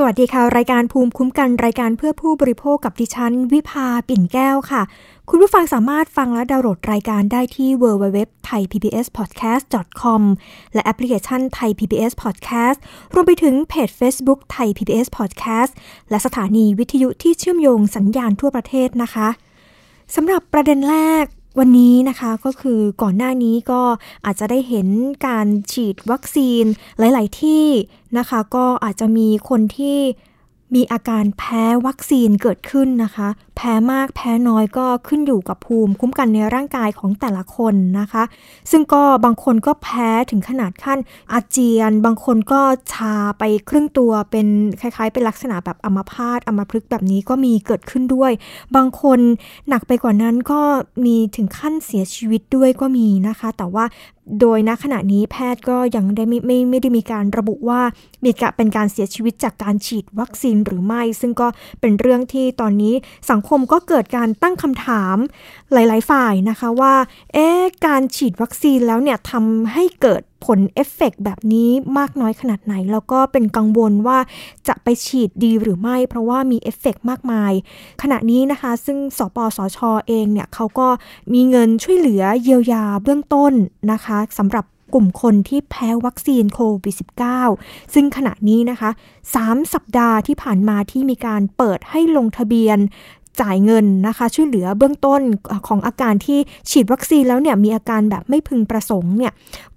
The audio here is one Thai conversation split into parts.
สวัสดีค่ะ รายการภูมิคุ้มกันรายการเพื่อผู้บริโภคกับดิฉัน วิภาปิ่นแก้วค่ะ คุณผู้ฟังสามารถฟังและดาวน์โหลดรายการได้ที่ www.thaipbspodcast.com และแอปพลิเคชัน Thai PBS Podcast รวมไปถึงเพจ Facebook Thai PBS Podcast และสถานีวิทยุที่เชื่อมโยงสัญญาณทั่วประเทศนะคะสำหรับประเด็นแรก วันนี้นะคะก็คือก่อนหน้านี้ก็อาจจะได้เห็นการฉีดวัคซีนหลาย ๆ ที่นะคะ ก็อาจจะมีคนที่มีอาการแพ้วัคซีนเกิดขึ้นนะคะ แพ้มากแพ้น้อยก็ขึ้นอยู่กับภูมิ คุ้มกันในร่างกายของแต่ละคนนะคะ ซึ่งก็บางคนก็แพ้ถึงขนาดขั้นอาเจียน บางคนก็ชาไปครึ่งตัวเป็นคล้ายๆ เป็นลักษณะแบบอัมพาตอัมพฤกษ์แบบนี้ก็มีเกิดขึ้นด้วย บางคนหนักไปกว่านั้นก็มีถึงขั้นเสียชีวิตด้วยก็มีนะคะ แต่ว่าโดยณขณะนี้แพทย์ก็ยังได้ไม่ไม่ไม่ได้มีการระบุว่ามีการเป็นการเสียชีวิตจากการฉีดวัคซีนหรือไม่ ซึ่งก็เป็นเรื่องที่ตอนนี้สังคมก็เกิดการตั้งคำถามหลาย ๆ ฝ่ายนะคะว่า เอ๊ะ การฉีดวัคซีนแล้วเนี่ยทำให้เกิดผลเอฟเฟกแบบนี้มากน้อยขนาดไหน แล้วก็เป็นกังวลว่าจะไปฉีดดีหรือไม่ เพราะว่ามีเอฟเฟกมากมาย ขณะนี้นะคะ ซึ่งสปสช.เองเนี่ยเขาก็มีเงินช่วยเหลือเยียวยาเบื้องต้นนะคะสำหรับกลุ่มคนที่แพ้วัคซีนโควิด -19 ซึ่งขณะนี้นะคะ 3 สัปดาห์ที่ผ่านมาที่มีการเปิดให้ลงทะเบียน จ่ายเงินนะคะ ช่วยเหลือเบื้องต้นของอาการที่ฉีดวัคซีนแล้วเนี่ยมีอาการแบบไม่พึงประสงค์เนี่ย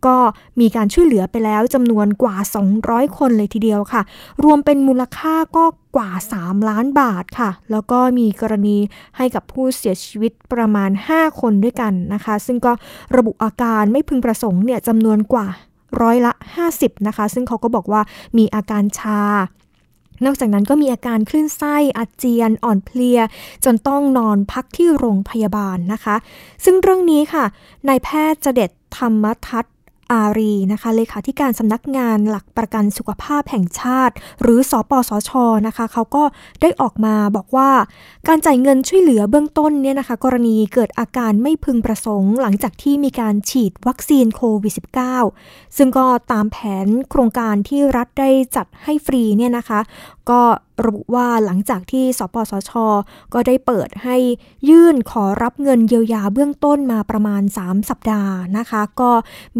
ก็มีการช่วยเหลือไปแล้วจำนวนกว่า 200 คนเลยทีเดียวค่ะ รวมเป็นมูลค่าก็กว่า 3 ล้านบาทค่ะ แล้วก็มีกรณีให้กับผู้เสียชีวิตประมาณ 5 คนด้วยกันนะคะ ซึ่งก็ระบุอาการไม่พึงประสงค์เนี่ยจำนวนกว่าร้อยละ 50 นะคะ ซึ่งเขาก็บอกว่ามีอาการชา นอกจากนั้นก็มีอาการคลื่นไส้อาเจียนอ่อนเพลีย จนต้องนอนพักที่โรงพยาบาลนะคะ ซึ่งเรื่องนี้ค่ะนายแพทย์จเด็ดธรรมทัศ อารีนะคะเลขาธิการสำนักงานหลักประกันสุขภาพแห่งชาติ หรือสอปสชนะคะเขาก็ได้ออกมาบอกว่า การจ่ายเงินช่วยเหลือเบื้องต้นเนี่ยนะคะ กรณีเกิดอาการไม่พึงประสงค์ หลังจากที่มีการฉีดวัคซีนโควิด -19 ซึ่งก็ตามแผนโครงการที่รัฐได้จัดให้ฟรีเนี่ยนะคะก็ระบุว่าหลังจากที่สปสช ก็ได้เปิดให้ยื่นขอรับเงินเยียวยาเบื้องต้นมาประมาณ 3 สัปดาห์นะคะ ก็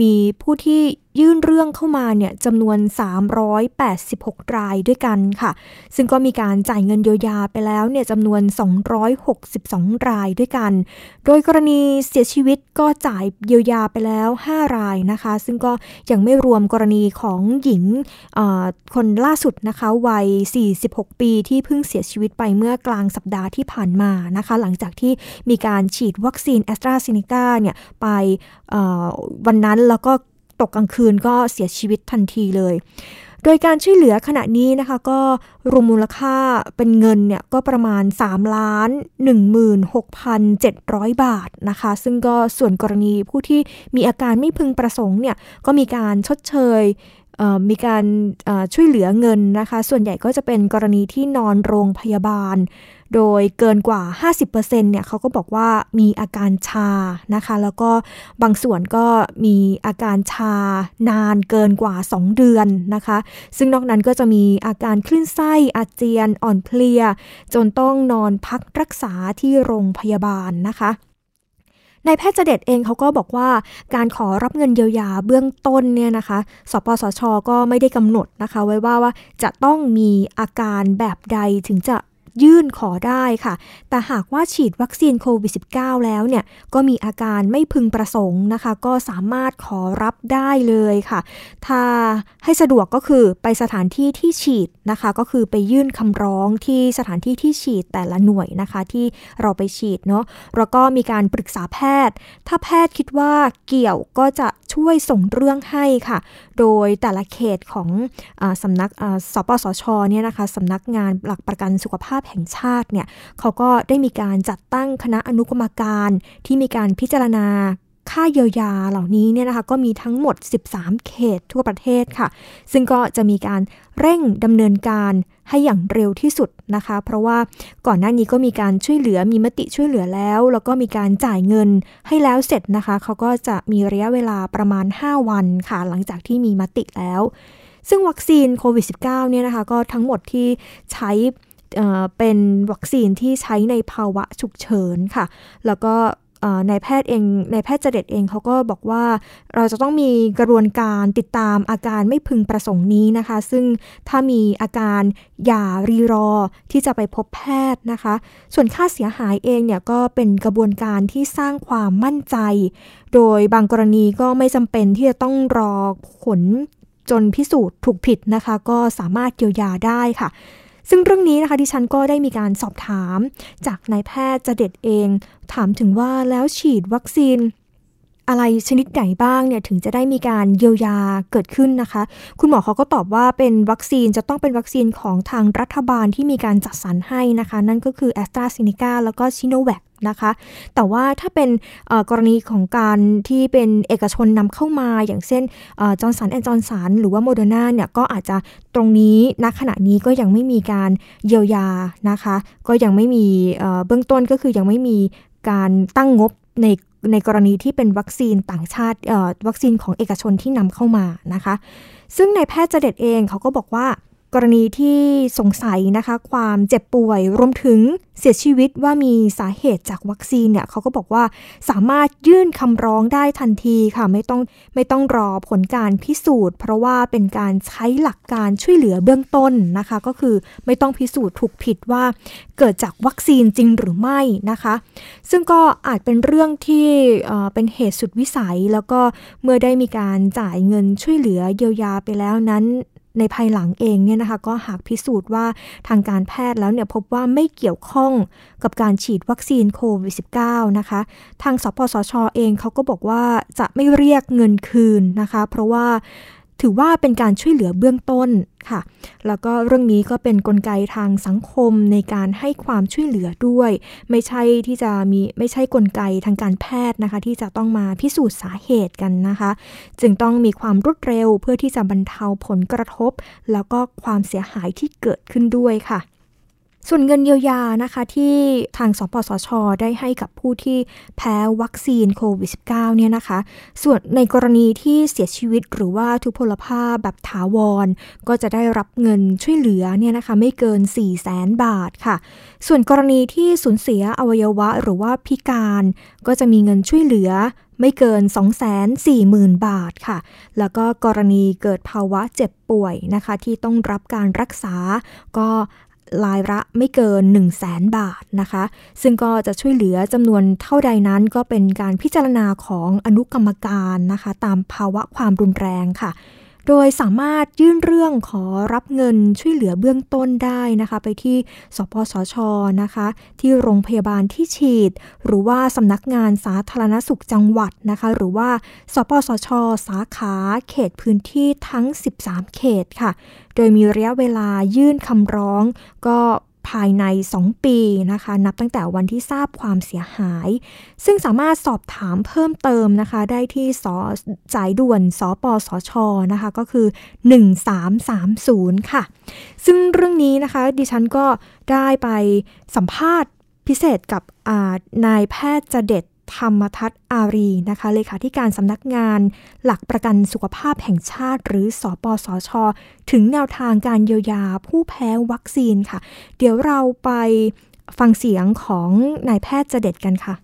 มีผู้ที่ยื่นเรื่องเข้ามาเนี่ยจำนวน 386 รายด้วยกันค่ะ ซึ่งก็มีการจ่ายเงินเยียวยาไปแล้วเนี่ยจำนวน 262 รายด้วยกัน โดยกรณีเสียชีวิตก็จ่ายเยียวยาไปแล้ว 5 รายนะคะ ซึ่งก็ยังไม่รวมกรณีของหญิงคนล่าสุดนะคะวัย 46 ปีที่เพิ่งเสียชีวิตไปเมื่อกลางสัปดาห์ที่ผ่านมานะคะ หลังจากที่มีการฉีดวัคซีนแอสตราเซเนกาเนี่ยไปวันนั้นแล้วก็ ตกกลางคืนก็เสียชีวิตทันทีเลย โดยการช่วยเหลือขณะนี้นะคะ ก็รวมมูลค่าเป็นเงินเนี่ยก็ประมาณ 3 ล้าน 16,700 บาทนะคะ ซึ่งก็ส่วนกรณีผู้ที่มีอาการไม่พึงประสงค์เนี่ยก็มีการชดเชยมีการช่วยเหลือเงินนะคะ ส่วนใหญ่ก็จะเป็นกรณีที่นอนโรงพยาบาล โดยเกินกว่า 50%เนี่ยเขาก็บอกว่ามีอาการชานะคะ แล้วก็บางส่วนก็มีอาการชานานเกินกว่า 2 เดือนนะคะ ซึ่งนอกนั้นก็จะมีอาการคลื่นไส้อาเจียนอ่อนเพลีย จนต้องนอนพักรักษาที่โรงพยาบาลนะคะนายแพทย์เจเดตเองเขาก็บอกว่าการขอรับเงินเยียวยาเบื้องต้นเนี่ยนะคะ สปสช ก็ไม่ได้กำหนดนะคะ ไว้ว่าว่าจะต้องมีอาการแบบใดถึงจะ ยื่นขอได้ค่ะ แต่หากว่าฉีดวัคซีนโควิด -19 แล้วเนี่ย ก็มีอาการไม่พึงประสงค์นะคะ ก็สามารถขอรับได้เลยค่ะ ถ้าให้สะดวกก็คือไปสถานที่ที่ฉีดนะคะ ก็คือไปยื่นคำร้องที่สถานที่ที่ฉีดแต่ละหน่วยนะคะ ที่เราไปฉีดเนาะแล้วก็มีการปรึกษาแพทย์ ถ้าแพทย์คิดว่าเกี่ยวก็จะ ช่วยส่งเรื่องให้ค่ะ โดยแต่ละเขตของอสำนักสปสชเนี่ยนะคะสำนักงานหลักประกันสุขภาพแห่งชาติเนี่ยเขาก็ได้มีการจัดตั้งคณะอนุกรรมการที่มีการพิจารณาค่าเยียวยาเหล่านี้เนี่ยนะคะก็มีทั้งหมด 13 เขตทั่วประเทศค่ะ ซึ่งก็จะมีการเร่งดำเนินการให้อย่างเร็วที่สุดนะคะ เพราะว่าก่อนหน้านี้ก็มีการช่วยเหลือมีมติช่วยเหลือแล้ว แล้วก็มีการจ่ายเงินให้แล้วเสร็จนะคะ เขาก็จะมีระยะเวลาประมาณ 5 วันค่ะ หลังจากที่มีมติแล้ว ซึ่งวัคซีนโควิด -19 เนี่ยนะคะ ก็ทั้งหมดที่ใช้เป็นวัคซีนที่ใช้ในภาวะฉุกเฉินค่ะ แล้วก็ นายแพทย์เองนายแพทย์เจเด็ดเองเขาก็บอกว่าเราจะต้องมีกระบวนการติดตามอาการไม่พึงประสงค์นี้นะคะ ซึ่งถ้ามีอาการอย่ารีรอที่จะไปพบแพทย์นะคะ ส่วนค่าเสียหายเองเนี่ยก็เป็นกระบวนการที่สร้างความมั่นใจ โดยบางกรณีก็ไม่จำเป็นที่จะต้องรอผลจนพิสูจน์ถูกผิดนะคะ ก็สามารถเยียวยาได้ค่ะ ซึ่งเรื่องนี้นะคะดิฉันก็ได้มีการสอบถาม จากนายแพทย์จะเด็ดเอง ถามถึงว่าแล้วฉีดวัคซีนอะไรชนิดไหนบ้างเนี่ยถึงจะได้มีการเยียวยาเกิดขึ้นนะคะ คุณหมอเขาก็ตอบว่าเป็นวัคซีนจะต้องเป็นวัคซีนของทางรัฐบาลที่มีการจัดสรรให้นะคะ นั่นก็คือแอสตราเซเนกาแล้วก็ซิโนแวค นะคะ แต่ว่าถ้าเป็นกรณีของการที่เป็นเอกชนนำเข้ามาอย่างเช่นจอห์นสันแอนด์จอห์นสันหรือว่าโมเดอร์นาเนี่ยก็อาจจะตรงนี้ณขณะนี้ก็ยังไม่มีการเยียวยานะคะ ก็ยังไม่มีเบื้องต้นก็คือยังไม่มีการตั้งงบในในกรณีที่เป็นวัคซีนต่างชาติวัคซีนของเอกชนที่นำเข้ามานะคะ ซึ่งในแพทย์เจเด็ดเองเขาก็บอกว่า กรณีที่สงสัยนะคะ ความเจ็บป่วย รวมถึงเสียชีวิตว่ามีสาเหตุจากวัคซีนเนี่ยเขาก็บอกว่าสามารถยื่นคำร้องได้ทันทีค่ะ ไม่ต้องไม่ต้องรอผลการพิสูจน์ เพราะว่าเป็นการใช้หลักการช่วยเหลือเบื้องต้นนะคะ ก็คือไม่ต้องพิสูจน์ถูกผิดว่าเกิดจากวัคซีนจริงหรือไม่นะคะ ซึ่งก็อาจเป็นเรื่องที่เป็นเหตุสุดวิสัย แล้วก็เมื่อได้มีการจ่ายเงินช่วยเหลือเยียวยาไปแล้วนั้น ในภายหลังเองเนี่ยนะคะก็หากพิสูจน์ว่าทางการแพทย์แล้วเนี่ยพบว่าไม่เกี่ยวข้องกับการฉีดวัคซีนโควิด -19 นะคะ ทางสปสชอเองเขาก็บอกว่าจะไม่เรียกเงินคืนนะคะ เพราะว่า ถือว่าเป็นการช่วยเหลือเบื้องต้นค่ะ แล้วก็เรื่องนี้ก็เป็นนกลไกทางสังคมในการให้ความช่วยเหลือด้วย ไม่ใช่ที่จะมีไม่ใช่กลไกทางการแพทย์นะคะ ที่จะต้องมาพิสูจน์สาเหตุกันนะคะ จึงต้องมีความรวดเร็วเพื่อที่จะบรรเทาผลกระทบ แล้วก็ความเสียหายที่เกิดขึ้นด้วยค่ะ ส่วนเงินเยียวยานะคะที่ทางสปสช ได้ให้กับผู้ที่แพ้วัคซีนโควิด -19 เนี่ยนะคะ ส่วนในกรณีที่เสียชีวิตหรือว่าทุพพลภาพแบบถาวร ก็จะได้รับเงินช่วยเหลือเนี่ยนะคะไม่เกิน 4 0 0แสนบาทค่ะ ส่วนกรณีที่สูญเสียอวัยวะหรือว่าพิการ ก็จะมีเงินช่วยเหลือไม่เกิน 240,000 บาทค่ะ แล้วก็กรณีเกิดภาวะเจ็บป่วยนะคะ ที่ต้องรับการรักษา ก็ รายละไม่เกิน 1 0 0 0 0แสนบาทนะคะ ซึ่งก็จะช่วยเหลือจำนวนเท่าใดนั้นก็เป็นการพิจารณาของอนุกรรมการนะคะ ตามภาวะความรุนแรงค่ะ โดยสามารถยื่นเรื่องขอรับเงินช่วยเหลือเบื้องต้นได้นะคะ ไปที่สปสชนะคะ ที่โรงพยาบาลที่ฉีด หรือว่าสำนักงานสาธารณสุขจังหวัดนะคะ หรือว่า สปสช สาขาเขตพื้นที่ทั้ง 13 เขตค่ะ โดยมีระยะเวลายื่นคำร้องก็ ภายใน 2 ปีนะคะ นับตั้งแต่วันที่ทราบความเสียหาย ซึ่งสามารถสอบถามเพิ่มเติมนะคะ ได้ที่สสายด่วนสปสชนะคะ ก็คือ 1330 ค่ะ ซึ่งเรื่องนี้นะคะดิฉันก็ได้ไปสัมภาษณ์พิเศษกับนายแพทย์จเด็ด ธรรมทัศน์อารีนะคะเลขาธิการสำนักงานหลักประกันสุขภาพแห่งชาติ หรือสอปสอชอถึงแนวทางการเยียวยาผู้แพ้วัคซีนค่ะ เดี๋ยวเราไปฟังเสียงของนายแพทย์จะเด็ดกันค่ะ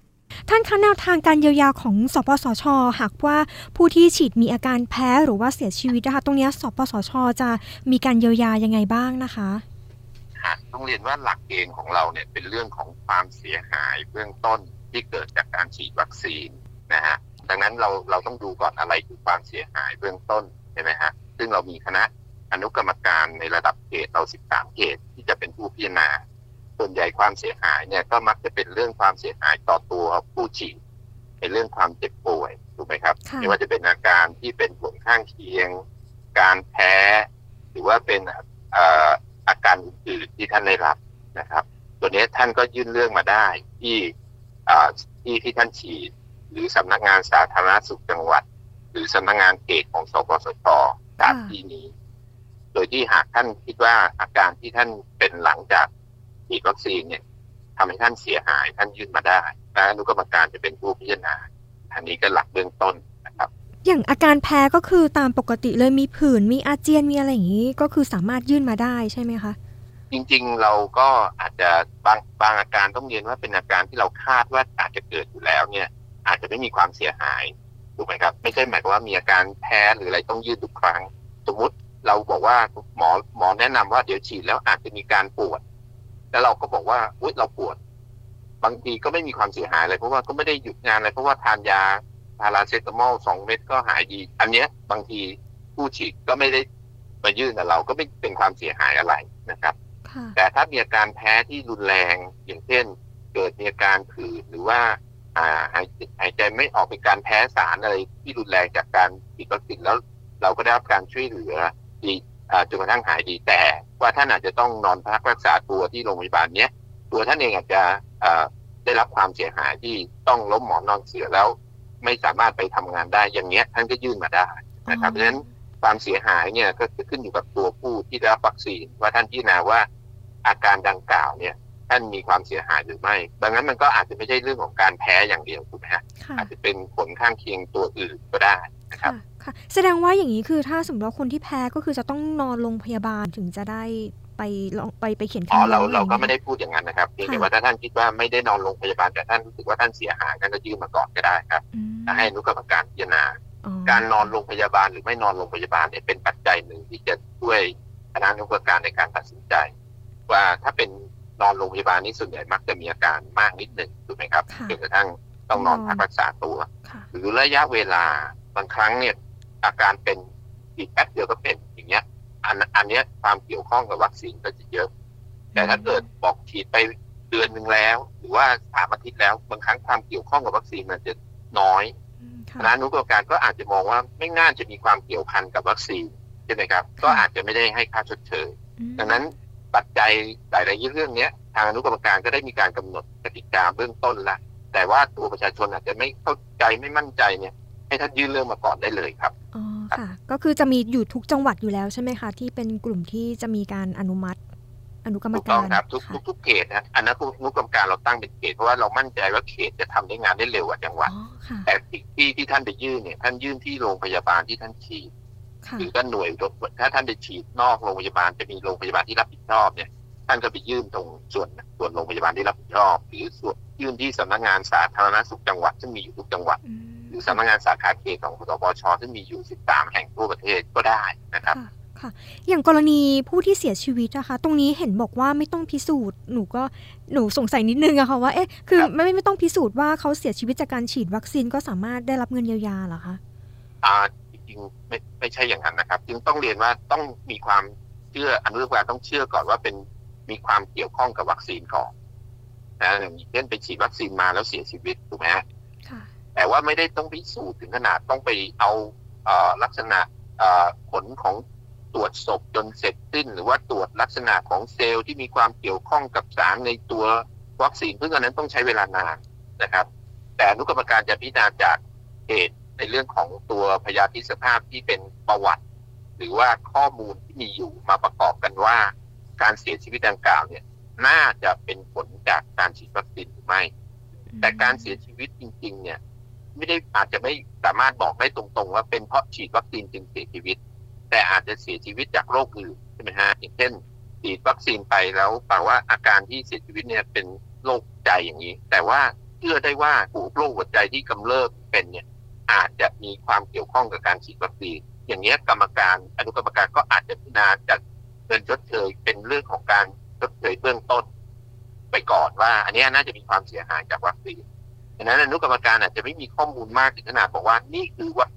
ท่านคะแนวทางการเยียวยาของสปสช หากว่าผู้ที่ฉีดมีอาการแพ้หรือว่าเสียชีวิตนะคะตรงนี้สปสช จะมีการเยียวยายังไงบ้างนะคะต้องเรียนว่าหลักเกณฑ์ของเราเนี่ยเป็นเรื่องของความเสียหายเบื้องต้น ที่เกิดจากการฉีดวัคซีนนะฮะดังนั้นเราเราต้องดูก่อนอะไรคือความเสียหายเบื้องต้นใช่ไหมฮะซึ่งเรามีคณะอนุกรรมการในระดับเขตเรา 13 เขตที่จะเป็นผู้พิจารณา ส่วนใหญ่ความเสียหายเนี่ยก็มักจะเป็นเรื่องความเสียหายต่อตัวผู้ฉีดในเรื่องความเจ็บป่วยถูกไหมครับไม่ว่าจะเป็นอาการที่เป็นผลข้างเคียง การแพ้ หรือว่าเป็นอาการอื่นๆที่ท่านได้รับนะครับ ตัวนี้ท่านก็ยื่นเรื่องมาได้ที่ ที่ที่ท่านฉีด หรือสำนักงานสาธารณสุขจังหวัด หรือสำนักงานเขตของสปสชตามที่นี้ โดยที่หากท่านคิดว่าอาการที่ท่านเป็นหลังจากฉีดวัคซีนเนี่ยทำให้ท่านเสียหายท่านยื่นมาได้และอนุกรรมการจะเป็นผู้พิจารณาอันนี้ก็หลักเบื้องต้นนะครับอย่างอาการแพ้ก็คือตามปกติเลยมีผื่นมีอาเจียนมีอะไรอย่างนี้ ก็คือสามารถยื่นมาได้ใช่ไหมคะ จริงๆ เราก็อาจจะบางบางอาการต้องเรียนว่าเป็นอาการที่เราคาดว่าอาจจะเกิดอยู่แล้วเนี่ย อาจจะไม่มีความเสียหายถูกไหมครับ ไม่ใช่หมายความว่ามีอาการแพ้หรืออะไรต้องยื่นทุกครั้ง สมมุติเราบอกว่าหมอหมอแนะนำว่าเดี๋ยวฉีดแล้วอาจจะมีการปวด แล้วเราก็บอกว่าอุ้ยเราปวด บางทีก็ไม่มีความเสียหายเลยเพราะว่าก็ไม่ได้หยุดงานเลยเพราะว่าทานยาพาราเซตามอลสองเม็ดก็หายดี อันเนี้ยบางทีผู้ฉีดก็ไม่ได้มายื่นกับเราก็ไม่เป็นความเสียหายอะไรนะครับ แต่ถ้ามีอาการแพ้ที่รุนแรงอย่างเช่น เกิดมีอาการผื่นหรือว่าอ่าหายหายใจไม่ออกเป็นการแพ้สารอะไรที่รุนแรงจากการฉีดวัคซีนแล้วเราก็ได้รับการช่วยเหลือดีอ่าจนกระทั่งหายดีแต่ ว่าท่านอาจจะต้องนอนพักรักษาตัวที่โรงพยาบาลเนี้ยตัวท่านเองอาจจะอ่าได้รับความเสียหายที่ต้องล้มหมอนนอนเสือแล้ว ไม่สามารถไปทำงานได้อย่างเนี้ยท่านก็ยื่นมาได้นะครับเพราะฉะนั้นความเสียหายเนี่ยก็จะขึ้นอยู่กับตัวผู้ที่ได้รับวัคซีนว่าท่านพิจารณาว่า อาการดังกล่าวเนี่ยท่านมีความเสียหายหรือไม่ ดังนั้นมันก็อาจจะไม่ใช่เรื่องของการแพ้อย่างเดียวถูกไหมฮะค่ะอาจจะเป็นผลข้างเคียงตัวอื่นก็ได้นะครับค่ะค่ะ แสดงว่าอย่างนี้คือถ้าสมมติว่าคนที่แพ้ก็คือจะต้องนอนโรงพยาบาลถึงจะได้ไปลองไปไปเขียนอ๋อคำเราร้องเราก็อะไม่รอย่งงี้ยได้พูดอย่างนั้นนะครับเพียงแต่ค่ะว่าถ้าท่านคิดว่าไม่ได้นอนโรงพยาบาลแต่ท่านรู้สึกว่าท่านเสียหายท่านก็ยื่นมาก่อนก็ได้ครับอืมให้อนุกรรมการพิจารณาอ๋อการนอนโรงพยาบาลหรือไม่นอนโรงพยาบาลเนี่ยเป็นปัจจัยหนึ่งที่จะช่วยคณะอนุกรรมการในการตัดสินใจ ว่าถ้าเป็นนอนโรงพยาบาลนี่ส่วนใหญ่มักจะมีอาการมากนิดหนึ่งถูกไหมครับค่ะจนกระทั่งต้องนอนพักรักษาตัวค่ะหรือระยะเวลาบางครั้งเนี่ยอาการเป็นอีกแป๊บเดียวก็เป็นอย่างเงี้ย อันอันเนี้ยความเกี่ยวข้องกับวัคซีนก็จะเยอะ แต่ถ้าเกิดบอกฉีดไปเดือนหนึ่งแล้ว หรือว่าสามอาทิตย์แล้วบางครั้งความเกี่ยวข้องกับวัคซีนมันจะน้อยอืมคค่ะณะอนุกรรมการก็อาจจะมองว่าไม่น่าจะมีความเกี่ยวพันกับวัคซีนใช่ไหมครับ ก็อาจจะไม่ได้ให้ค่าชดเชยอืมดังนั้น ปัจจัยหลายๆเรื่องเนี้ย ทางอนุกรรมการก็ได้มีการกำหนดกติกาเบื้องต้นแล้วแต่ว่าตัวประชาชนอาจจะไม่เข้าใจไม่มั่นใจเนี่ย ให้ท่านยื่นเรื่องมาก่อนได้เลยครับอ๋อค่ะ ก็คือจะมีอยู่ทุกจังหวัดอยู่แล้วใช่ไหมคะที่เป็นกลุ่มที่จะมีการอนุมัติอนุกรรมถูกกาต้องรครับทุกค่ะทุกทุกเขตนะอันนั้นอนุกรรมการเราตั้งเป็นเขตเพราะว่าเรามั่นใจว่าเขตจะทำได้งานได้เร็วกว่าจังหวัดอ๋อค่ะแต่ที่ที่ที่ท่านไปยื่นเนี่ยท่านยื่นที่โรงพยาบาลที่ท่านฉีด ค่ะหรือท่านหน่วยถ้าท่านไปฉีดนอกโรงพยาบาลจะมีโรงพยาบาลที่รับผิดชอบเนี่ยท่านก็ไปยื่นตรงส่วนส่วนโรงพยาบาลที่รับผิดชอบ หรือส่วนยื่นที่สำนักงานสาธารณสุขจังหวัด ซึ่งมีอยู่ทุกจังหวัดอืมหรือสำนักงานสาขาเขตของสปชซึ่งมีอยู่ 13 แห่งทั่วประเทศก็ได้นะครับค่ะค่ะ อย่างกรณีผู้ที่เสียชีวิตนะคะ ตรงนี้เห็นบอกว่าไม่ต้องพิสูจน์ หนูก็หนูสงสัยนิดนึงอะค่ะว่า เอ๊ะ คือครับไม่ไม่ต้องพิสูจน์ว่าเขาเสียชีวิตจากการฉีดวัคซีนก็สามารถได้รับเงินเยียวยาเหรอคะอ่าจริ งๆไม่ไม่ใช่อย่างนั้นนะครับ จึงต้องเรียนว่าต้องมีความเชื่ออนุกรรมการต้องเชื่อก่อนว่าเป็นมีความเกี่ยวข้องกับวัคซีนก่อนนะอย่างเช่นไปฉีดวัคซีนมาแล้วเสียชีวิตถูกไหมฮะค่ะแต่ว่าไม่ได้ต้องพิสูจน์ถึงขนาดต้องไปเอาเอ่อลักษณะเอ่อผลของตรวจศพจนเสร็จสิ้น หรือว่าตรวจลักษณะของเซลล์ที่มีความเกี่ยวข้องกับสารในตัววัคซีนซึ่งอันนั้นต้องใช้เวลานานนะครับ แต่อนุกรรมการจะพิจารณาจากเหตุ ในเรื่องของตัวพยาธิสภาพที่เป็นประวัติ หรือว่าข้อมูลที่มีอยู่มาประกอบกันว่า การเสียชีวิตดังกล่าวเนี่ย น่าจะเป็นผลจากการฉีดวัคซีนหรือไม่ แต่การเสียชีวิตจริง ๆ เนี่ย ไม่ได้อาจจะไม่สามารถบอกได้ตรงๆ ว่าเป็นเพราะฉีดวัคซีนจึงเสียชีวิต แต่อาจจะเสียชีวิตจากโรคอื่นใช่ไหมฮะอย่างเช่นฉีดวัคซีนไปแล้วแปลว่าอาการที่เสียชีวิตเนี่ยเป็นโรคใจอย่างนี้ แต่ว่าเชื่อได้ว่าโรคหัวใจที่กำเริบเป็นเนี่ย อาจจะมีความเกี่ยวข้องกับการฉีดวัคซีนอย่างเงี้ยกรรมการอนุกรรมการก็อาจจะพิจารณาจัดเงินชดเชยเป็นเรื่องของการชดเชยเบื้องต้น ไปก่อนว่า อันเนี้ยน่าจะมีความเสียหายจากวัคซีนดังนั้นอนุกรรมการอาจจะไม่มีข้อมูลมากถึงขนาดบอกว่านี่คือว่า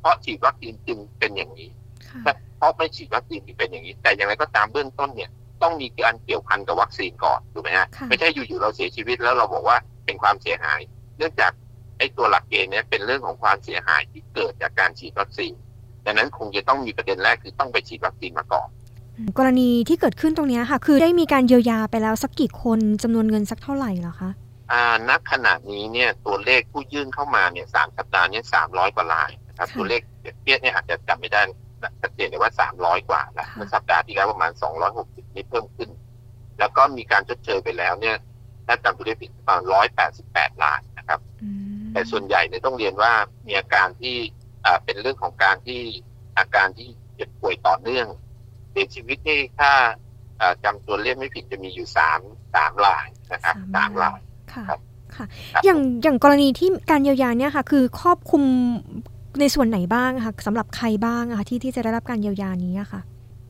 เพราะฉีดวัคซีนจึงเป็นอย่างนี้ค่ะเพราะไม่ฉีดวัคซีนจึงเป็นอย่างนี้ แต่อย่างไรก็ตามเบื้องต้นเนี่ยต้องมีการเกี่ยวพันกับวัคซีนก่อนถูกไหมฮะค่ะไม่ใช่อยู่ๆเราเสียชีวิตแล้วเราบอกว่าเป็นความเสียหาย เนื่องจาก ไอ้ตัวหลักเกณฑ์เนี้ยเป็นเรื่องของความเสียหายที่เกิดจากการฉีดวัคซีนดังนั้นคงจะต้องมีประเด็นแรกคือต้องไปฉีดวัคซีนมาก่อนกรณีที่เกิดขึ้นตรงเนี้ยค่ะ คือได้มีการเยียวยาไปแล้วสักกี่คนจำนวนเงินสักเท่าไหร่เหรอคะอ่าณขณะนี้เนี่ยตัวเลขผู้ยื่นเข้ามาเนี่ยสามสัปดาห์เนี่ยสามร้อยกว่ารายนะครับค่ะตัวเลขเปรียบเทียบเนี่ยอาจจะจำไม่ได้ชัดเจนเลยว่า300กว่าแล้วเมื่อสัปดาห์ที่แล้วประมาณ260นี่เพิ่มขึ้น แล้วก็มีการชดเชยไปแล้วเนี่ยถ้าจำตัวเลขผิดประมาณ188ล้านนะครับ แต่ส่วนใหญ่เนี่ยต้องเรียนว่ามีอาการที่เป็นเรื่องของการที่อาการที่เจ็บป่วยต่อเนื่องเสียชีวิตนี่ถ้าจำตัวเลขไม่ผิดจะมีอยู่สามสามรายนะครับสามรายค่ะค่ะ อย่างอย่างกรณีที่การเยียวยาเนี่ยค่ะ คือครอบคลุมในส่วนไหนบ้างคะสำหรับใครบ้างอะคะที่ที่จะได้รับการเยียวยานี้ค่ะ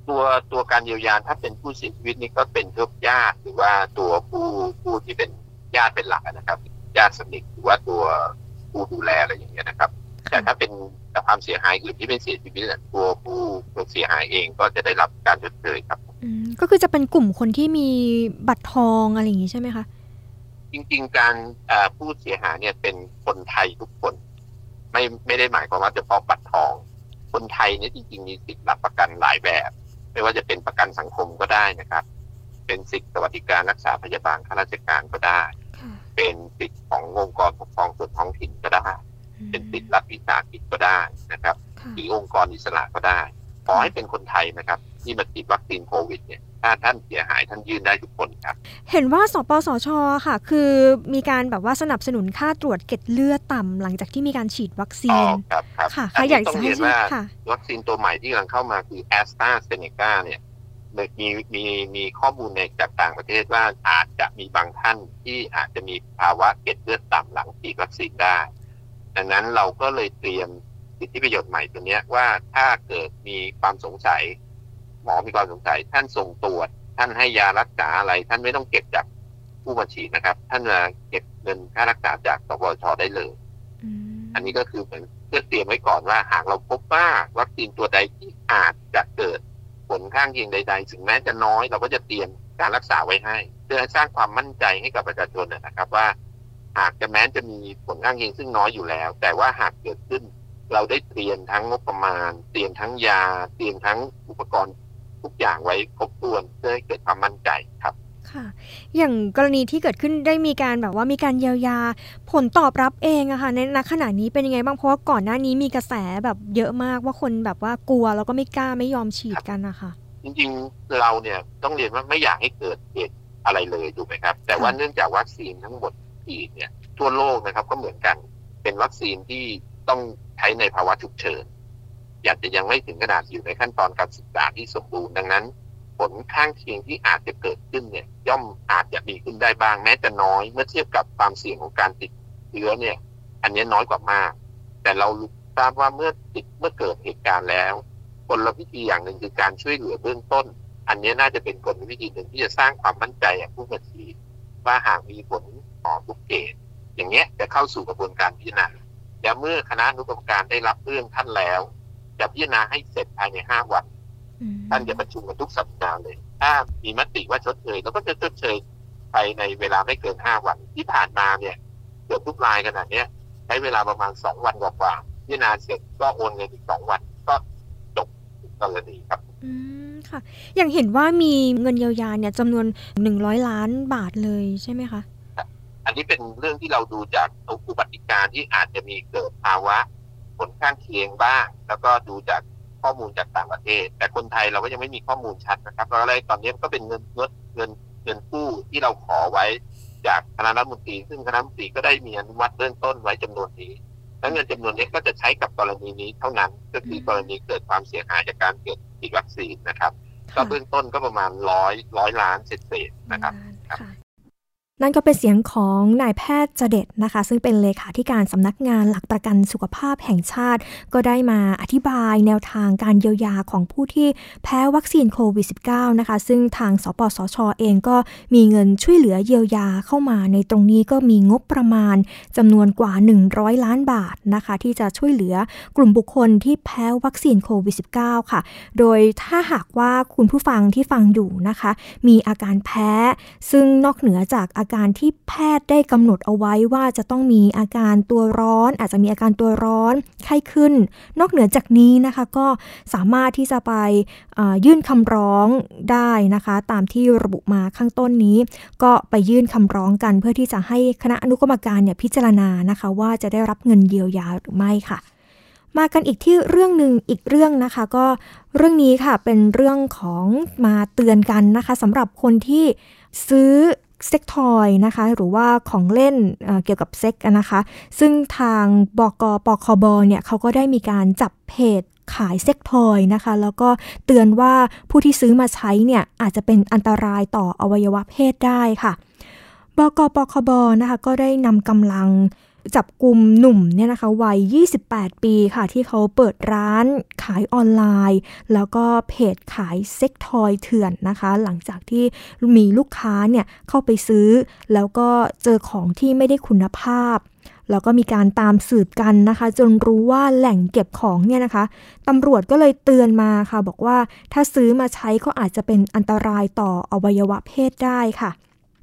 ตัวตัวการเยียวยาถ้าเป็นผู้เสียชีวิตนี่ก็เป็นเพื่อญาติหรือว่าตัวผู้ผู้ที่เป็นญาติเป็นหลักนะครับ ญาติสนิทหรือว่าตัวผู้ดูแลอะไรอย่างเงี้ยนะครับ แต่ถ้าเป็นความเสียหายอื่นที่เป็นเสียชีวิตตัวผู้ตัวเสียหายเองก็จะได้รับการชดเชยครับก็คือจะเป็นกลุ่มคนที่มีบัตรทองอะไรอย่างนี้ใช่ไหมคะจริงๆ การผู้เสียหายเนี่ยเป็นคนไทยทุกคน ไม่ไม่ได้หมายความว่าจะพาะบัตรทอง คนไทยเนี่ยจริงๆมีสิทธิรับประกันหลายแบบ ไม่ว่าจะเป็นประกันสังคมก็ได้นะครับ เป็นสิทธิสวัสดิการรักษาพยาบาลข้าราชการก็ได้ เป็นสิทธิขององค์กรปกครองส่วนท้องถิ่นก็ได้ เป็นสิทธิรัฐวิสาหกิจก็ได้นะครับ หรือองค์กรอิสระก็ได้ ขอให้เป็นคนไทยนะครับ ที่มาฉีดวัคซีนโควิดเนี่ยถ้าท่านเสียหายท่านยื่นได้ทุกคนครับ เห็นว่าสปสชค่ะ คือมีการแบบว่าสนับสนุนค่าตรวจเกล็ดเลือดต่ำหลังจากที่มีการฉีดวัคซีนครับครับค่ะอยากจะให้ว่าวัคซีนตัวใหม่ที่กำลังเข้ามาคือแอสตราเซเนกาเนี่ย มีมีมีข้อมูลในจากต่างประเทศว่าอาจจะมีบางท่านที่อาจจะมีภาวะเกล็ดเลือดต่ำหลังฉีดวัคซีนได้ ดังนั้นเราก็เลยเตรียมสิทธิประโยชน์ใหม่ตัวนี้ว่าถ้าเกิดมีความสงสัย หมอมีความสงสัย ท่านส่งตรวจ ท่านให้ยารักษาอะไร ท่านไม่ต้องเก็บจากผู้มาฉีดนะครับ ท่านมาเก็บเงินค่ารักษาจากสปชได้เลย อันนี้ก็คือเหมือนเพื่อเตรียมไว้ก่อนว่าหากเราพบว่าวัคซีนตัวใดที่อาจจะเกิด ผลข้างเคียงใด ๆ ถึงแม้จะน้อยเราก็จะเตรียมการรักษาไว้ให้ เพื่อสร้างความมั่นใจให้กับประชาชนนะครับว่า หากจะแม้จะมีผลข้างเคียงซึ่งน้อยอยู่แล้ว แต่ว่าหากเกิดขึ้น เราได้เตรียมทั้งงบประมาณ เตรียมทั้งยา เตรียมทั้งอุปกรณ์ทุกอย่างไว้ครบถ้วนเพื่อให้เกิดความมั่นใจครับ ค่ะ อย่างกรณีที่เกิดขึ้นได้มีการแบบว่ามีการเยียวยาผลตอบรับเองอะค่ะในณขณะนี้เป็นยังไงบ้างเพราะว่าก่อนหน้านี้มีกระแสแบบเยอะมากว่าคนแบบว่ากลัวแล้วก็ไม่กล้าไม่ยอมฉีดกันนะคะจริงๆเราเนี่ยต้องเรียนว่าไม่อยากให้เกิดเหตุอะไรเลยถูกไหมครับ แต่ว่าเนื่องจากวัคซีนทั้งหมดที่เนี่ยทั่วโลกนะครับก็เหมือนกันเป็นวัคซีนที่ต้องใช้ในภาวะฉุกเฉินอยากจะยังไม่ถึงขนาดอยู่ในขั้นตอนการศึกษาที่สมบูรณ์ดังนั้น ผลข้างเคียงที่อาจจะเกิดขึ้นเนี่ย ย่อมอาจจะมีขึ้นได้บ้างแม้จะน้อยเมื่อเทียบกับความเสี่ยงของการติดเชื้อเนี่ย อันนี้น้อยกว่ามาก แต่เราทราบว่าเมื่อติดเมื่อเกิดเหตุการณ์แล้วกลวิธีอย่างหนึ่งคือการช่วยเหลือเบื้องต้น อันนี้น่าจะเป็นกลวิธีหนึ่งที่จะสร้างความมั่นใจให้ผู้มาฉีดว่าหากมีผลของทุกเกตอย่างเงี้ยจะเข้าสู่กระบวนการพิจารณาและเมื่อคณะนุกรรมการได้รับเรื่องท่านแล้ว จะพิจารณาให้เสร็จภายในห้าวัน ท่านจะประชุมกันทุกสัปดาห์เลยถ้ามีมติว่าชดเชยเราก็จะชดเชยภายในเวลาไม่เกินห้าวันที่ผ่านมาเนี่ยเกือบทุกรายขนาดนี้ใช้เวลาประมาณสองวันกว่าพิจารณาเสร็จก็โอนเงินอีกสองวันก็จบกรณีครับ อืมค่ะ อย่างเห็นว่ามีเงินเยียวยาเนี่ยจำนวนหนึ่งร้อยล้านบาทเลยใช่ไหมคะ อันนี้เป็นเรื่องที่เราดูจากอุบัติการที่อาจจะมีเกิดภาวะผลข้างเคียงบ้าง แล้วก็ดูจาก ข้อมูลจากต่างประเทศ แต่คนไทยเราก็ยังไม่มีข้อมูลชัดนะครับเราเลยตอนนี้ก็เป็นเงินเงินเงินเงินกู้ที่เราขอไว้จากคณะรัฐมนตรี ซึ่งคณะรัฐมนตรีก็ได้มีอนุมัติเริ่มต้นไว้จำนวนนี้และเงินจำนวนนี้ก็จะใช้กับกรณีนี้เท่านั้น ก็คือกรณีเกิดความเสียหายจากการเกิดฉีดวัคซีนนะครับ ก็เบื้องต้นก็ประมาณร้อยร้อยล้านเศษนะครับ นั่นก็เป็นเสียงของนายแพทย์เจเด็ดนะคะ ซึ่งเป็นเลขาธิการสำนักงานหลักประกันสุขภาพแห่งชาติ ก็ได้มาอธิบายแนวทางการเยียวยาของผู้ที่แพ้วัคซีนโควิด -19 นะคะ ซึ่งทางสปสชอเองก็มีเงินช่วยเหลือเยียวยาเข้ามา ในตรงนี้ก็มีงบประมาณจำนวนกว่า 100 ล้านบาทนะคะ ที่จะช่วยเหลือกลุ่มบุคคลที่แพ้วัคซีนโควิด -19 ค่ะ โดยถ้าหากว่าคุณผู้ฟังที่ฟังอยู่นะคะ มีอาการแพ้ ซึ่งนอกเหนือจากอาการที่แพทย์ได้กำหนดเอาไว้ว่าจะต้องมีอาการตัวร้อน อาจจะมีอาการตัวร้อนไข้ขึ้น นอกเหนือจากนี้นะคะก็สามารถที่จะไปยื่นคำร้องได้นะคะ ตามที่ระบุมาข้างต้นนี้ ก็ไปยื่นคำร้องกัน เพื่อที่จะให้คณะอนุกรรมการเนี่ยพิจารณานะคะ ว่าจะได้รับเงินเยียวยาหรือไม่ค่ะมากันอีกที่เรื่องหนึ่งอีกเรื่องนะคะ ก็เรื่องนี้ค่ะเป็นเรื่องของมาเตือนกันนะคะสำหรับคนที่ซื้อ เซ็กทอยนะคะ หรือว่าของเล่นเเกี่ยวกับเซ็กนะคะ ซึ่งทางบกปคบเนี่ยเขาก็ได้มีการจับเพจขายเซ็กทอยนะคะ แล้วก็เตือนว่าผู้ที่ซื้อมาใช้เนี่ยอาจจะเป็นอันตรายต่ออวัยวะเพศได้ค่ะ บกปคบนะคะก็ได้นำกำลัง จับกลุ่มหนุ่มเนี่ยนะคะวัย 28 ปีค่ะ ที่เขาเปิดร้านขายออนไลน์ แล้วก็เพจขายเซ็กทอยเถื่อนนะคะ หลังจากที่มีลูกค้าเนี่ยเข้าไปซื้อ แล้วก็เจอของที่ไม่ได้คุณภาพแล้วก็มีการตามสืบกันนะคะ จนรู้ว่าแหล่งเก็บของเนี่ยนะคะตำรวจก็เลยเตือนมาค่ะ บอกว่าถ้าซื้อมาใช้ก็อาจจะเป็นอันตรายต่ออวัยวะเพศได้ค่ะ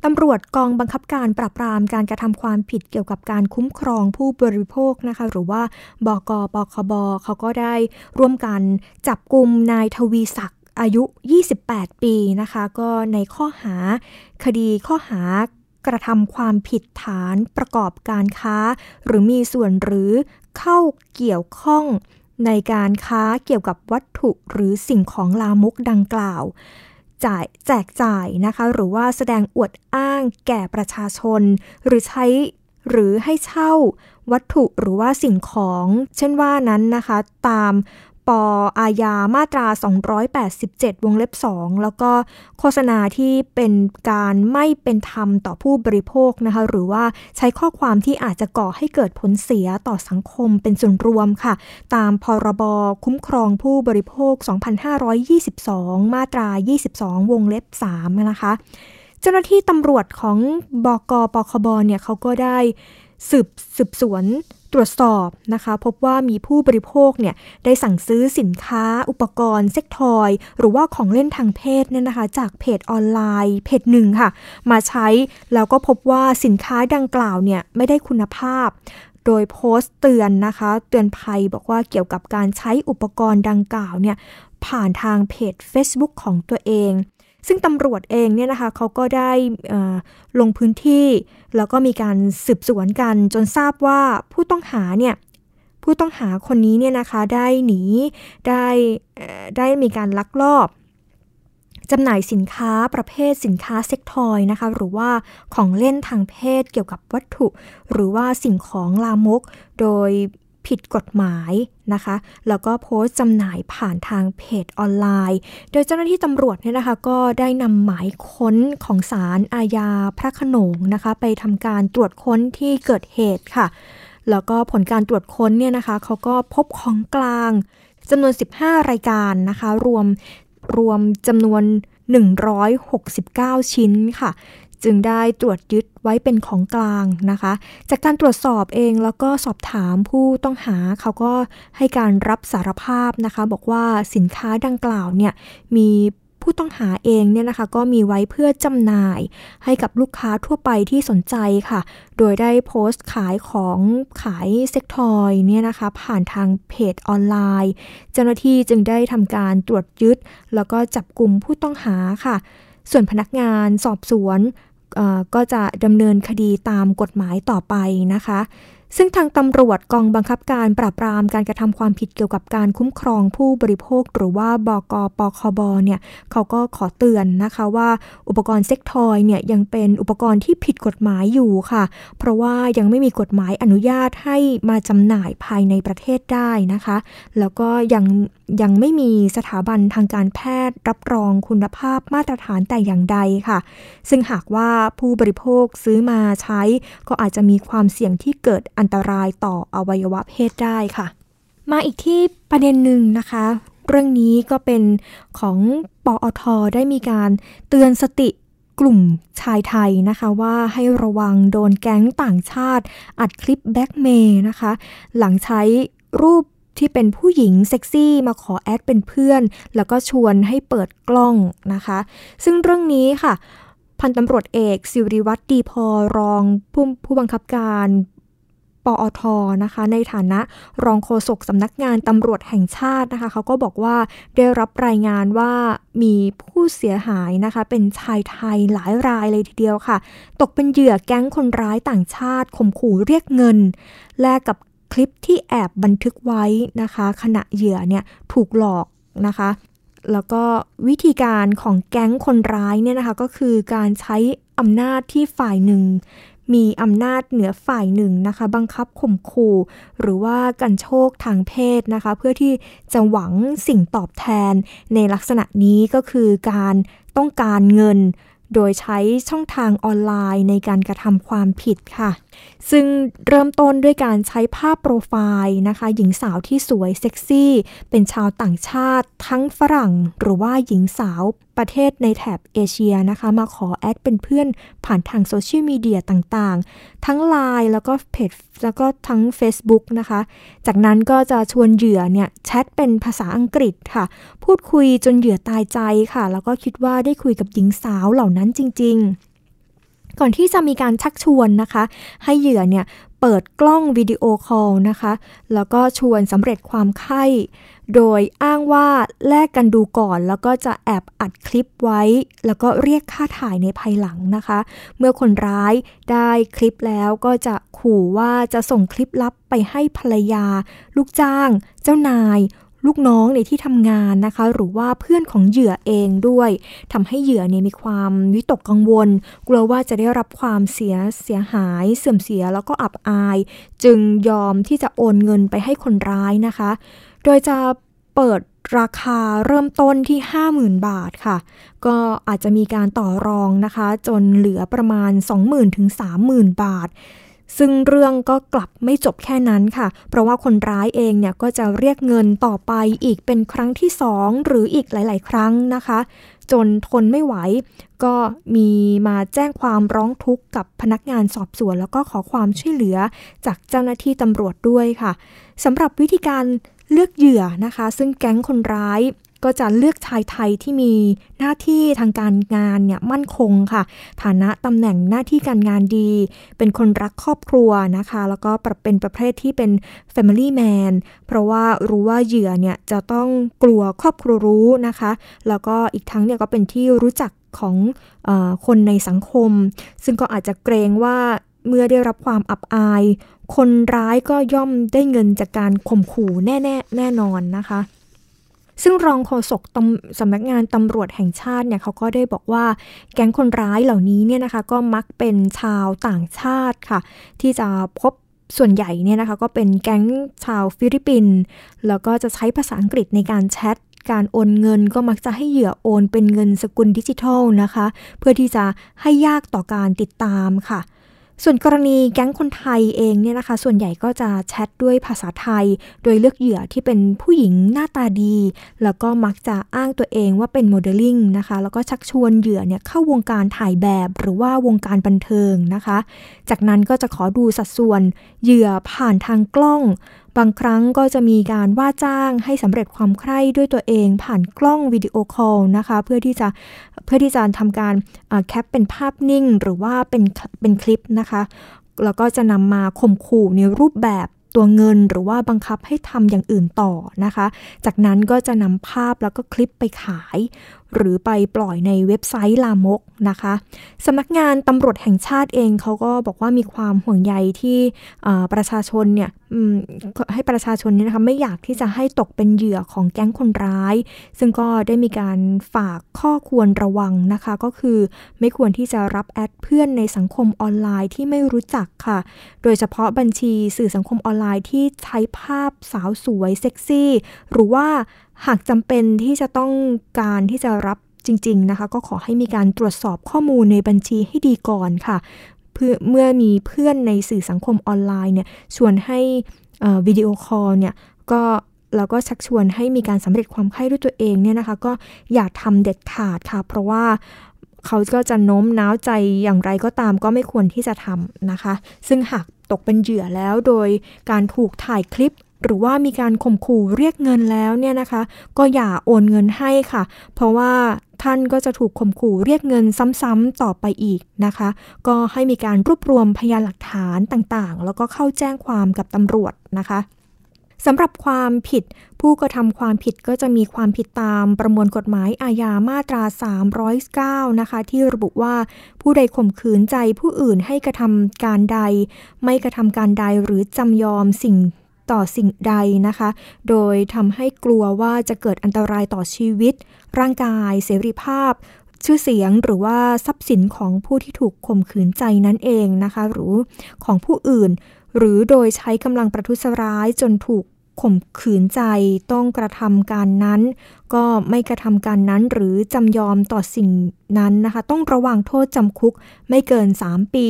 ตำรวจกองบังคับการปราบปรามการกระทำความผิดเกี่ยวกับการคุ้มครองผู้บริโภคนะคะ หรือว่าบกปคบเขาก็ได้ร่วมกันจับกลุ่มนายทวีศักดิ์อายุ 28 ปีนะคะ ก็ในข้อหาคดีข้อหากระทำความผิดฐานประกอบการค้า หรือมีส่วนหรือเข้าเกี่ยวข้องในการค้าเกี่ยวกับวัตถุหรือสิ่งของลามกดังกล่าว จ่ายแจกจ่ายนะคะ หรือว่าแสดงอวดอ้างแก่ประชาชน หรือใช้หรือให้เช่าวัตถุหรือว่าสิ่งของ เช่นว่านั้นนะคะ ตาม ปอาญามาตรา 287 วงเล็บ 2 แล้วก็โฆษณาที่เป็นการไม่เป็นธรรมต่อผู้บริโภคนะคะ หรือว่าใช้ข้อความที่อาจจะก่อให้เกิดผลเสียต่อสังคมเป็นส่วนรวมค่ะ ตามพรบคุ้มครองผู้บริโภค 2522 มาตรา 22 วงเล็บ 3 นะคะ เจ้าหน้าที่ตำรวจของบกปคบเนี่ยเขาก็ได้สืบสืบสวน ตรวจสอบนะคะ พบว่ามีผู้บริโภคเนี่ยได้สั่งซื้อสินค้า อุปกรณ์เซ็กทอย หรือว่าของเล่นทางเพศเนี่ยนะคะ จากเพจออนไลน์เพจหนึ่งค่ะ มาใช้แล้วก็พบว่าสินค้าดังกล่าวเนี่ยไม่ได้คุณภาพโดยโพสต์เตือนนะคะ เตือนภัยบอกว่าเกี่ยวกับการใช้อุปกรณ์ดังกล่าวเนี่ยผ่านทางเพจ Facebook ของตัวเอง ซึ่งตำรวจเองเนี่ยนะคะเขาก็ได้ลงพื้นที่ แล้วก็มีการสืบสวนกันจนทราบว่าผู้ต้องหาเนี่ยผู้ต้องหาคนนี้เนี่ยนะคะได้หนีได้ได้มีการลักลอบจำหน่ายสินค้าประเภทสินค้าเซ็กทอยนะคะ หรือว่าของเล่นทางเพศเกี่ยวกับวัตถุ หรือว่าสิ่งของลามก โดย ผิดกฎหมายนะคะ แล้วก็โพสต์จำหน่ายผ่านทางเพจออนไลน์ โดยเจ้าหน้าที่ตำรวจเนี่ยนะคะก็ได้นำหมายค้นของศาลอาญาพระขนงนะคะ ไปทำการตรวจค้นที่เกิดเหตุค่ะ แล้วก็ผลการตรวจค้นเนี่ยนะคะเขาก็พบของกลางจำนวน 15 รายการนะคะ รวมรวมจำนวน 169 ชิ้นค่ะ จึงได้ตรวจยึดไว้เป็นของกลางนะคะ จากการตรวจสอบเองแล้วก็สอบถามผู้ต้องหาเขาก็ให้การรับสารภาพนะคะ บอกว่าสินค้าดังกล่าวเนี่ยมีผู้ต้องหาเองเนี่ยนะคะก็มีไว้เพื่อจำหน่ายให้กับลูกค้าทั่วไปที่สนใจค่ะ โดยได้โพสต์ขายของขายเซ็กทอยเนี่ยนะคะผ่านทางเพจออนไลน์ เจ้าหน้าที่จึงได้ทำการตรวจยึด แล้วก็จับกลุ่มผู้ต้องหาค่ะ ส่วนพนักงานสอบสวนก็จะดำเนินคดีตามกฎหมายต่อไปนะคะ ซึ่งทางตำรวจกองบังคับการปราบปรามการกระทำความผิดเกี่ยวกับการคุ้มครองผู้บริโภค หรือว่าบกปคบเนี่ยเขาก็ขอเตือนนะคะว่าอุปกรณ์เซ็กทอยเนี่ยยังเป็นอุปกรณ์ที่ผิดกฎหมายอยู่ค่ะ เพราะว่ายังไม่มีกฎหมายอนุญาตให้มาจำหน่ายภายในประเทศได้นะคะ แล้วก็ยังยังไม่มีสถาบันทางการแพทย์รับรองคุณภาพมาตรฐานแต่อย่างใดค่ะ ซึ่งหากว่าผู้บริโภคซื้อมาใช้ ก็อาจจะมีความเสี่ยงที่เกิดอันันตรายต่ออวัยวะเพศได้ค่ะ มาอีกที่ประเด็นหนึ่งนะคะ เรื่องนี้ก็เป็นของปอทได้มีการเตือนสติกลุ่มชายไทยนะคะว่าให้ระวังโดนแก๊งต่างชาติ อัดคลิปแบ็กเมย์นะคะ หลังใช้รูปที่เป็นผู้หญิงเซ็กซี่มาขอแอดเป็นเพื่อน แล้วก็ชวนให้เปิดกล้องนะคะ ซึ่งเรื่องนี้ค่ะ พันตำรวจเอกสิริวัตรดีพอรองผู้ผู้บังคับการ ปอทนะคะ ในฐานะรองโฆษกสำนักงานตำรวจแห่งชาตินะคะเขาก็บอกว่าได้รับรายงานว่ามีผู้เสียหายนะคะ เป็นชายไทยหลายรายเลยทีเดียวค่ะ ตกเป็นเหยื่อแก๊งคนร้ายต่างชาติข่มขู่เรียกเงิน แลกกับคคลิปที่แอบบันทึกไว้นะคะ ขณะเหยื่อเนี่ยถูกหลอกนะคะแล้วก็วิธีการของแก๊งคนร้ายเนี่ยนะคะก็คือการใช้อำนาจที่ฝ่ายหนึ่ง มีอำนาจเหนือฝ่ายหนึ่งนะคะ บังคับข่มขู่หรือว่ากันโชคทางเพศนะคะ เพื่อที่จะหวังสิ่งตอบแทนในลักษณะนี้ก็คือการต้องการเงินโดยใช้ช่องทางออนไลน์ในการกระทำความผิดค่ะ ซึ่งเริ่มต้นด้วยการใช้ภาพโปรไฟล์นะคะ หญิงสาวที่สวยเซ็กซี่ เป็นชาวต่างชาติทั้งฝรั่ง หรือว่าหญิงสาว ประเทศในแถบเอเชียนะคะ มาขอแอดเป็นเพื่อนผ่านทางโซเชียลมีเดียต่างๆ ทั้ง Line แล้วก็เพจแล้วก็ทั้ง Facebook นะคะ จากนั้นก็จะชวนเหยื่อเนี่ยแชทเป็นภาษาอังกฤษค่ะ พูดคุยจนเหยื่อตายใจค่ะ แล้วก็คิดว่าได้คุยกับหญิงสาวเหล่านั้นจริง ๆก่อนที่จะมีการชักชวนนะคะ ให้เหยื่อเนี่ย เปิดกล้องวิดีโอคอลนะคะ แล้วก็ชวนสำเร็จความไข้ โดยอ้างว่าแลกกันดูก่อน แล้วก็จะแอบอัดคลิปไว้ แล้วก็เรียกค่าถ่ายในภายหลังนะคะ เมื่อคนร้ายได้คลิปแล้วก็จะขู่ว่าจะส่งคลิปลับไปให้ภรรยา ลูกจ้าง เจ้านาย ลูกน้องในที่ทำงานนะคะ หรือว่าเพื่อนของเหยื่อเองด้วยทำให้เหยื่อเนี่ยมีความวิตกกังวล กลัวว่าจะได้รับความเสียเสียหาย เสื่อมเสียแล้วก็อับอาย จึงยอมที่จะโอนเงินไปให้คนร้ายนะคะ โดยจะเปิดราคาเริ่มต้นที่ 50,000 บาทค่ะ ก็อาจจะมีการต่อรองนะคะ จนเหลือประมาณ 20,000ถึง30,000 บาท ซึ่งเรื่องก็กลับไม่จบแค่นั้นค่ะ เพราะว่าคนร้ายเองเนี่ยก็จะเรียกเงินต่อไปอีกเป็นครั้งที่สองหรืออีกหลาย ๆ ครั้งนะคะ จนทนไม่ไหว ก็มีมาแจ้งความร้องทุกข์กับพนักงานสอบสวน แล้วก็ขอความช่วยเหลือจากเจ้าหน้าที่ตำรวจด้วยค่ะสำหรับวิธีการเลือกเหยื่อนะคะ ซึ่งแก๊งคนร้าย ก็จะเลือกชายไทยที่มีหน้าที่ทางการงานเนี่ยมั่นคงค่ะ ฐานะตำแหน่งหน้าที่การงานดี เป็นคนรักครอบครัวนะคะ แล้วก็เป็นประเภทที่เป็น Family Man เพราะว่ารู้ว่าเหยื่อเนี่ยจะต้องกลัวครอบครัวรู้นะคะ แล้วก็อีกทั้งเนี่ยก็เป็นที่รู้จักของอคนในสังคม ซึ่งก็อาจจะเกรงว่าเมื่อได้รับความอับอาย คนร้ายก็ย่อมได้เงินจากการข่มขู่แน่ๆแน่นอนนะคะ ซึ่งรองโฆษกสำนักงานตำรวจแห่งชาติเนี่ยเขาก็ได้บอกว่าแก๊งคนร้ายเหล่านี้เนี่ยนะคะก็มักเป็นชาวต่างชาติค่ะ ที่จะพบส่วนใหญ่เนี่ยนะคะก็เป็นแก๊งชาวฟิลิปปินส์แล้วก็จะใช้ภาษาอังกฤษในการแชทการโอนเงินก็มักจะให้เหยื่อโอนเป็นเงินสกุลดิจิทัลนะคะ เพื่อที่จะให้ยากต่อการติดตามค่ะ ส่วนกรณีแก๊งคนไทยเองเนี่ยนะคะ ส่วนใหญ่ก็จะแชทด้วยภาษาไทย โดยเลือกเหยื่อที่เป็นผู้หญิงหน้าตาดี แล้วก็มักจะอ้างตัวเองว่าเป็นโมเดลลิ่งนะคะ แล้วก็ชักชวนเหยื่อเนี่ยเข้าวงการถ่ายแบบหรือว่าวงการบันเทิงนะคะ จากนั้นก็จะขอดูสัดส่วนเหยื่อผ่านทางกล้อง บางครั้งก็จะมีการว่าจ้างให้สำเร็จความใคร่ด้วยตัวเองผ่านกล้อง video call นะคะ เพื่อที่จะเพื่อที่จะทำการ cap เป็นภาพนิ่ง หรือว่าเป็นเป็นคลิปนะคะ แล้วก็จะนำมาข่มขู่ในรูปแบบตัวเงินหรือว่าบังคับให้ทำอย่างอื่นต่อนะคะ จากนั้นก็จะนำภาพแล้วก็คลิปไปขาย หรือไปปล่อยในเว็บไซต์ลามกนะคะสำนักงานตำรวจแห่งชาติเองเขาก็บอกว่ามีความห่วงใยที่ประชาชนเนี่ยให้ประชาชนเนี่ยนะคะไม่อยากที่จะให้ตกเป็นเหยื่อของแก๊งคนร้าย ซึ่งก็ได้มีการฝากข้อควรระวังนะคะ ก็คือไม่ควรที่จะรับ add เพื่อนในสังคมออนไลน์ที่ไม่รู้จักค่ะ โดยเฉพาะบัญชีสื่อสังคมออนไลน์ที่ใช้ภาพสาวสวยเซ็กซี่ หรือว่า หากจำเป็นที่จะต้องการที่จะรับจริง ๆนะคะ ก็ขอให้มีการตรวจสอบข้อมูลในบัญชีให้ดีก่อนค่ะเพื่อเมื่อมีเพื่อนในสื่อสังคมออนไลน์เนี่ยชวนให้ video call เนี่ยก็แล้วก็ชักชวนให้มีการสำเร็จความใคร่ด้วยตัวเองเนี่ยนะคะ ก็อย่าทำเด็ดขาดค่ะ เพราะว่าเขาก็จะโน้มน้าวใจอย่างไรก็ตามก็ไม่ควรที่จะทำนะคะ ซึ่งหากตกเป็นเหยื่อแล้วโดยการถูกถ่ายคลิป หรือว่ามีการข่มขู่เรียกเงินแล้วเนี่ยนะคะ ก็อย่าโอนเงินให้ค่ะ เพราะว่าท่านก็จะถูกข่มขู่เรียกเงินซ้ำๆต่อไปอีกนะคะ ก็ให้มีการรวบรวมพยานหลักฐานต่างๆ แล้วก็เข้าแจ้งความกับตำรวจนะคะสำหรับความผิดผู้กระทำความผิดก็จะมีความผิดตามประมวลกฎหมายอาญามาตรา 309 นะคะ ที่ระบุว่าผู้ใดข่มขืนใจผู้อื่นให้กระทำการใด ไม่กระทำการใดหรือจำยอมสิ่ง ต่อสิ่งใดนะคะ โดยทำให้กลัวว่าจะเกิดอันตรายต่อชีวิต ร่างกาย เสรีภาพ ชื่อเสียงหรือว่าทรัพย์สินของผู้ที่ถูกข่มขืนใจนั่นเองนะคะ หรือของผู้อื่น หรือโดยใช้กำลังประทุษร้ายจนถูก ข่มขืนใจต้องกระทำการนั้น ก็ไม่กระทำการนั้นหรือจำยอมต่อสิ่งนั้นนะคะ ต้องระวังโทษจำคุกไม่เกิน 3 ปี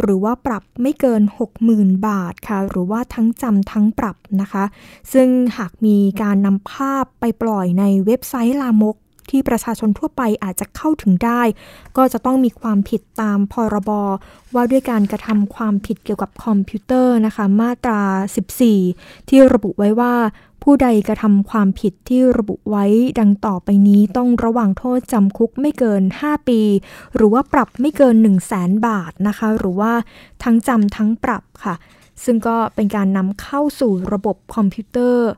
หรือว่าปรับไม่เกิน 60,000 บาทค่ะ หรือว่าทั้งจำทั้งปรับนะคะ ซึ่งหากมีการนำภาพไปปล่อยในเว็บไซต์ลามก ที่ประชาชนทั่วไปอาจจะเข้าถึงได้ ก็จะต้องมีความผิดตามพรบว่าด้วยการกระทำความผิดเกี่ยวกับคอมพิวเตอร์นะคะ มาตรา 14 ที่ระบุไว้ว่าผู้ใดกระทำความผิดที่ระบุไว้ดังต่อไปนี้ต้องระวางโทษจำคุกไม่เกิน 5 ปี หรือว่าปรับไม่เกิน 1 0 0 0 0แสนบาทนะคะ หรือว่าทั้งจำทั้งปรับค่ะ ซึ่งก็เป็นการนำเข้าสู่ระบบคอมพิวเตอร์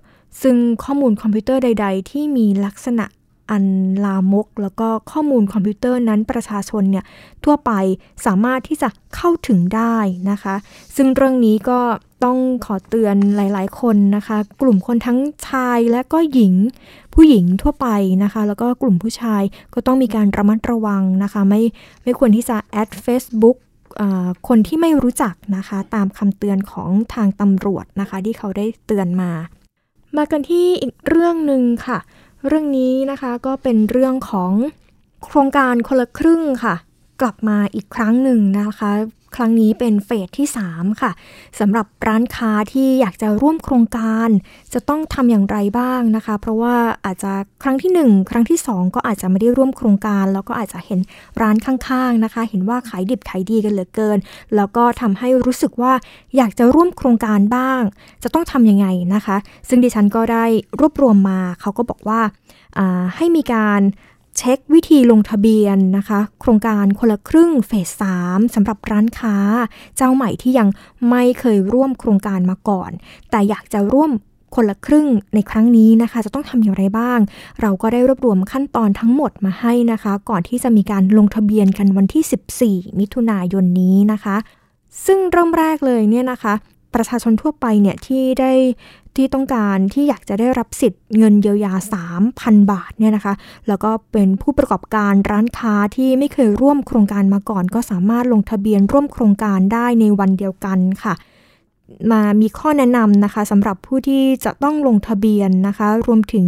ซึ่งข้อมูลคอมพิวเตอร์ใด ๆ ที่มีลักษณะ อันลามก แล้วก็ข้อมูลคอมพิวเตอร์นั้นประชาชนเนี่ยทั่วไปสามารถที่จะเข้าถึงได้นะคะ ซึ่งเรื่องนี้ก็ต้องขอเตือนหลาย ๆ คนนะคะ กลุ่มคนทั้งชายและก็หญิง ผู้หญิงทั่วไปนะคะ แล้วก็กลุ่มผู้ชายก็ต้องมีการระมัดระวังนะคะ ไม่ไม่ควรที่จะแอด Facebook คนที่ไม่รู้จักนะคะ ตามคำเตือนของทางตำรวจนะคะ ที่เขาได้เตือนมา มากันที่อีกเรื่องหนึ่งค่ะ เรื่องนี้นะคะก็เป็นเรื่องของโครงการคนละครึ่งค่ะ กลับมาอีกครั้งหนึ่งนะคะ ครั้งนี้เป็นเฟสที่ 3 ค่ะสำหรับร้านค้าที่อยากจะร่วมโครงการ จะต้องทำอย่างไรบ้างนะคะ เพราะว่าอาจจะครั้งที่ 1 ครั้งที่ 2 ก็อาจจะไม่ได้ร่วมโครงการ แล้วก็อาจจะเห็นร้านข้างๆนะคะ เห็นว่าขายดิบขายดีกันเหลือเกิน แล้วก็ทำให้รู้สึกว่าอยากจะร่วมโครงการบ้าง จะต้องทำยังไงนะคะ ซึ่งดิฉันก็ได้รวบรวมมาเขาก็บอกว่าให้มีการ เช็ควิธีลงทะเบียนนะคะ โครงการคนละครึ่งเฟสสามสำหรับร้านค้า เจ้าใหม่ที่ยังไม่เคยร่วมโครงการมาก่อน แต่อยากจะร่วมคนละครึ่งในครั้งนี้นะคะ จะต้องทำอย่างไรบ้าง เราก็ได้รวบรวมขั้นตอนทั้งหมดมาให้นะคะ ก่อนที่จะมีการลงทะเบียนกันวันที่ 14 มิถุนายนนี้นะคะ ซึ่งเริ่มแรกเลยเนี่ยนะคะ ประชาชนทั่วไปเนี่ยที่ได้ที่ต้องการที่อยากจะได้รับสิทธิ์เงินเยียวยา 3,000 บาทเนี่ยนะคะ แล้วก็เป็นผู้ประกอบการร้านค้าที่ไม่เคยร่วมโครงการมาก่อน ก็สามารถลงทะเบียนร่วมโครงการได้ในวันเดียวกันค่ะ มามีข้อแนะนำนะคะสำหรับผู้ที่จะต้องลงทะเบียนนะคะ รวมถึง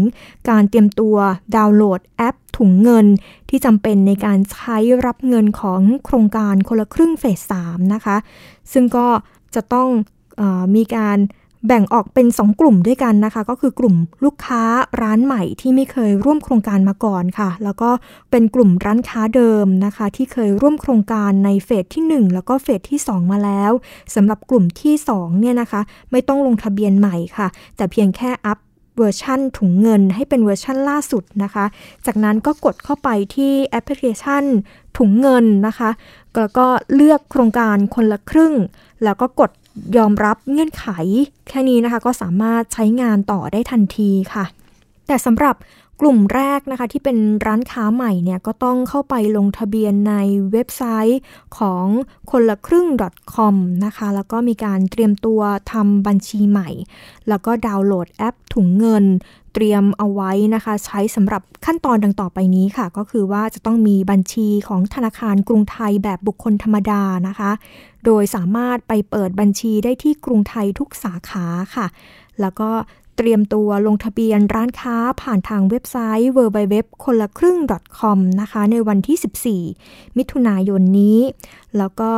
การเตรียมตัวดาวน์โหลดแอปถุงเงินที่จำเป็นในการใช้รับเงินของโครงการคนละครึ่งเฟส3นะคะ ซึ่งก็จะต้อง มีการแบ่งออกเป็น 2 กลุ่มด้วยกันนะคะ ก็คือกลุ่มลูกค้าร้านใหม่ที่ไม่เคยร่วมโครงการมาก่อนค่ะ แล้วก็เป็นกลุ่มร้านค้าเดิมนะคะ ที่เคยร่วมโครงการในเฟสที่ 1 แล้วก็เฟสที่ 2 มาแล้วสำหรับกลุ่มที่2เนี่ยนะคะ ไม่ต้องลงทะเบียนใหม่ค่ะ แต่เพียงแค่ up version ถุงเงินให้เป็นเวอร์ชั่นล่าสุดนะคะ จากนั้นก็กดเข้าไปที่แอปพลิเคชันถุงเงินนะคะแล้วก็เลือกโครงการคนละครึ่ง แล้วก็กด ยอมรับเงื่อนไข แค่นี้นะคะก็สามารถใช้งานต่อได้ทันทีค่ะ แต่สำหรับ กลุ่มแรกนะคะที่เป็นร้านค้าใหม่เนี่ยก็ต้องเข้าไปลงทะเบียนในเว็บไซต์ของคนละครึ่ง .com นะคะแล้วก็มีการเตรียมตัวทำบัญชีใหม่ แล้วก็ดาวน์โหลดแอปถุงเงิน เตรียมเอาไว้นะคะ ใช้สำหรับขั้นตอนดังต่อไปนี้ค่ะ ก็คือว่าจะต้องมีบัญชีของธนาคารกรุงไทยแบบบุคคลธรรมดานะคะ โดยสามารถไปเปิดบัญชีได้ที่กรุงไทยทุกสาขาค่ะ แล้วก็ เตรียมตัวลงทะเบียนร้านค้าผ่านทางเว็บไซต์ www คนละครึ่ง .com นะคะ ในวันที่ 14 มิถุนายนนี้ แล้วก็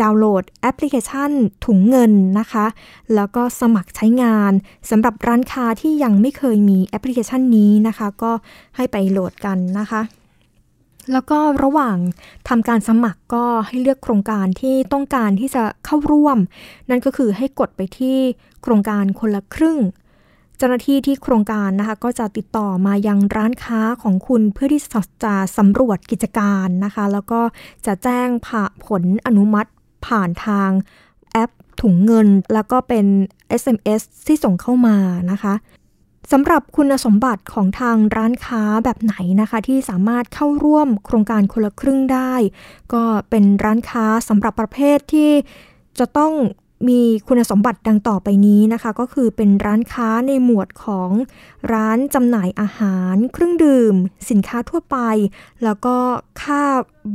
ดาวน์โหลดแอปพลิเคชันถุงเงินนะคะ แล้วก็สมัครใช้งานสำหรับร้านค้าที่ยังไม่เคยมีแอปพลิเคชันนี้นะคะ ก็ให้ไปโหลดกันนะคะ แล้วก็ระหว่างทำการสมัครก็ให้เลือกโครงการที่ต้องการที่จะเข้าร่วม นั่นก็คือให้กดไปที่โครงการคนละครึ่ง เจ้าหน้าที่ที่โครงการนะคะก็จะติดต่อมายังร้านค้าของคุณเพื่อที่จะสำรวจกิจการนะคะ แล้วก็จะแจ้งผ่าผลอนุมัติผ่านทางแอปถุงเงิน แล้วก็เป็น SMS ที่ส่งเข้ามานะคะสำหรับคุณสมบัติของทางร้านค้าแบบไหนนะคะ ที่สามารถเข้าร่วมโครงการคนละครึ่งได้ ก็เป็นร้านค้าสำหรับประเภทที่จะต้อง มีคุณสมบัติดังต่อไปนี้นะคะ ก็คือเป็นร้านค้าในหมวดของร้านจำหน่ายอาหาร เครื่องดื่ม สินค้าทั่วไป แล้วก็ค่า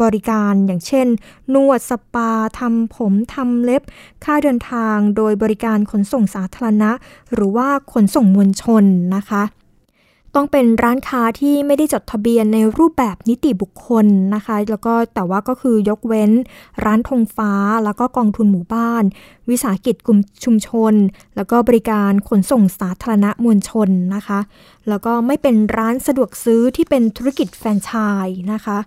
บริการอย่างเช่น นวดสปาทำผมทำเล็บ ค่าเดินทางโดยบริการขนส่งสาธารณะ หรือว่าขนส่งมวลชนนะคะต้องเป็นร้านค้าที่ไม่ได้จดทะเบียนในรูปแบบนิติบุคคลนะคะ แล้วก็แต่ว่าก็คือยกเว้น ร้านธงฟ้าแล้วก็กองทุนหมู่บ้าน วิสาหกิจกลุ่มชุมชน แล้วก็บริการขนส่งสาธารณะมวลชนนะคะ แล้วก็ไม่เป็นร้านสะดวกซื้อที่เป็นธุรกิจแฟรนไชส์นะคะ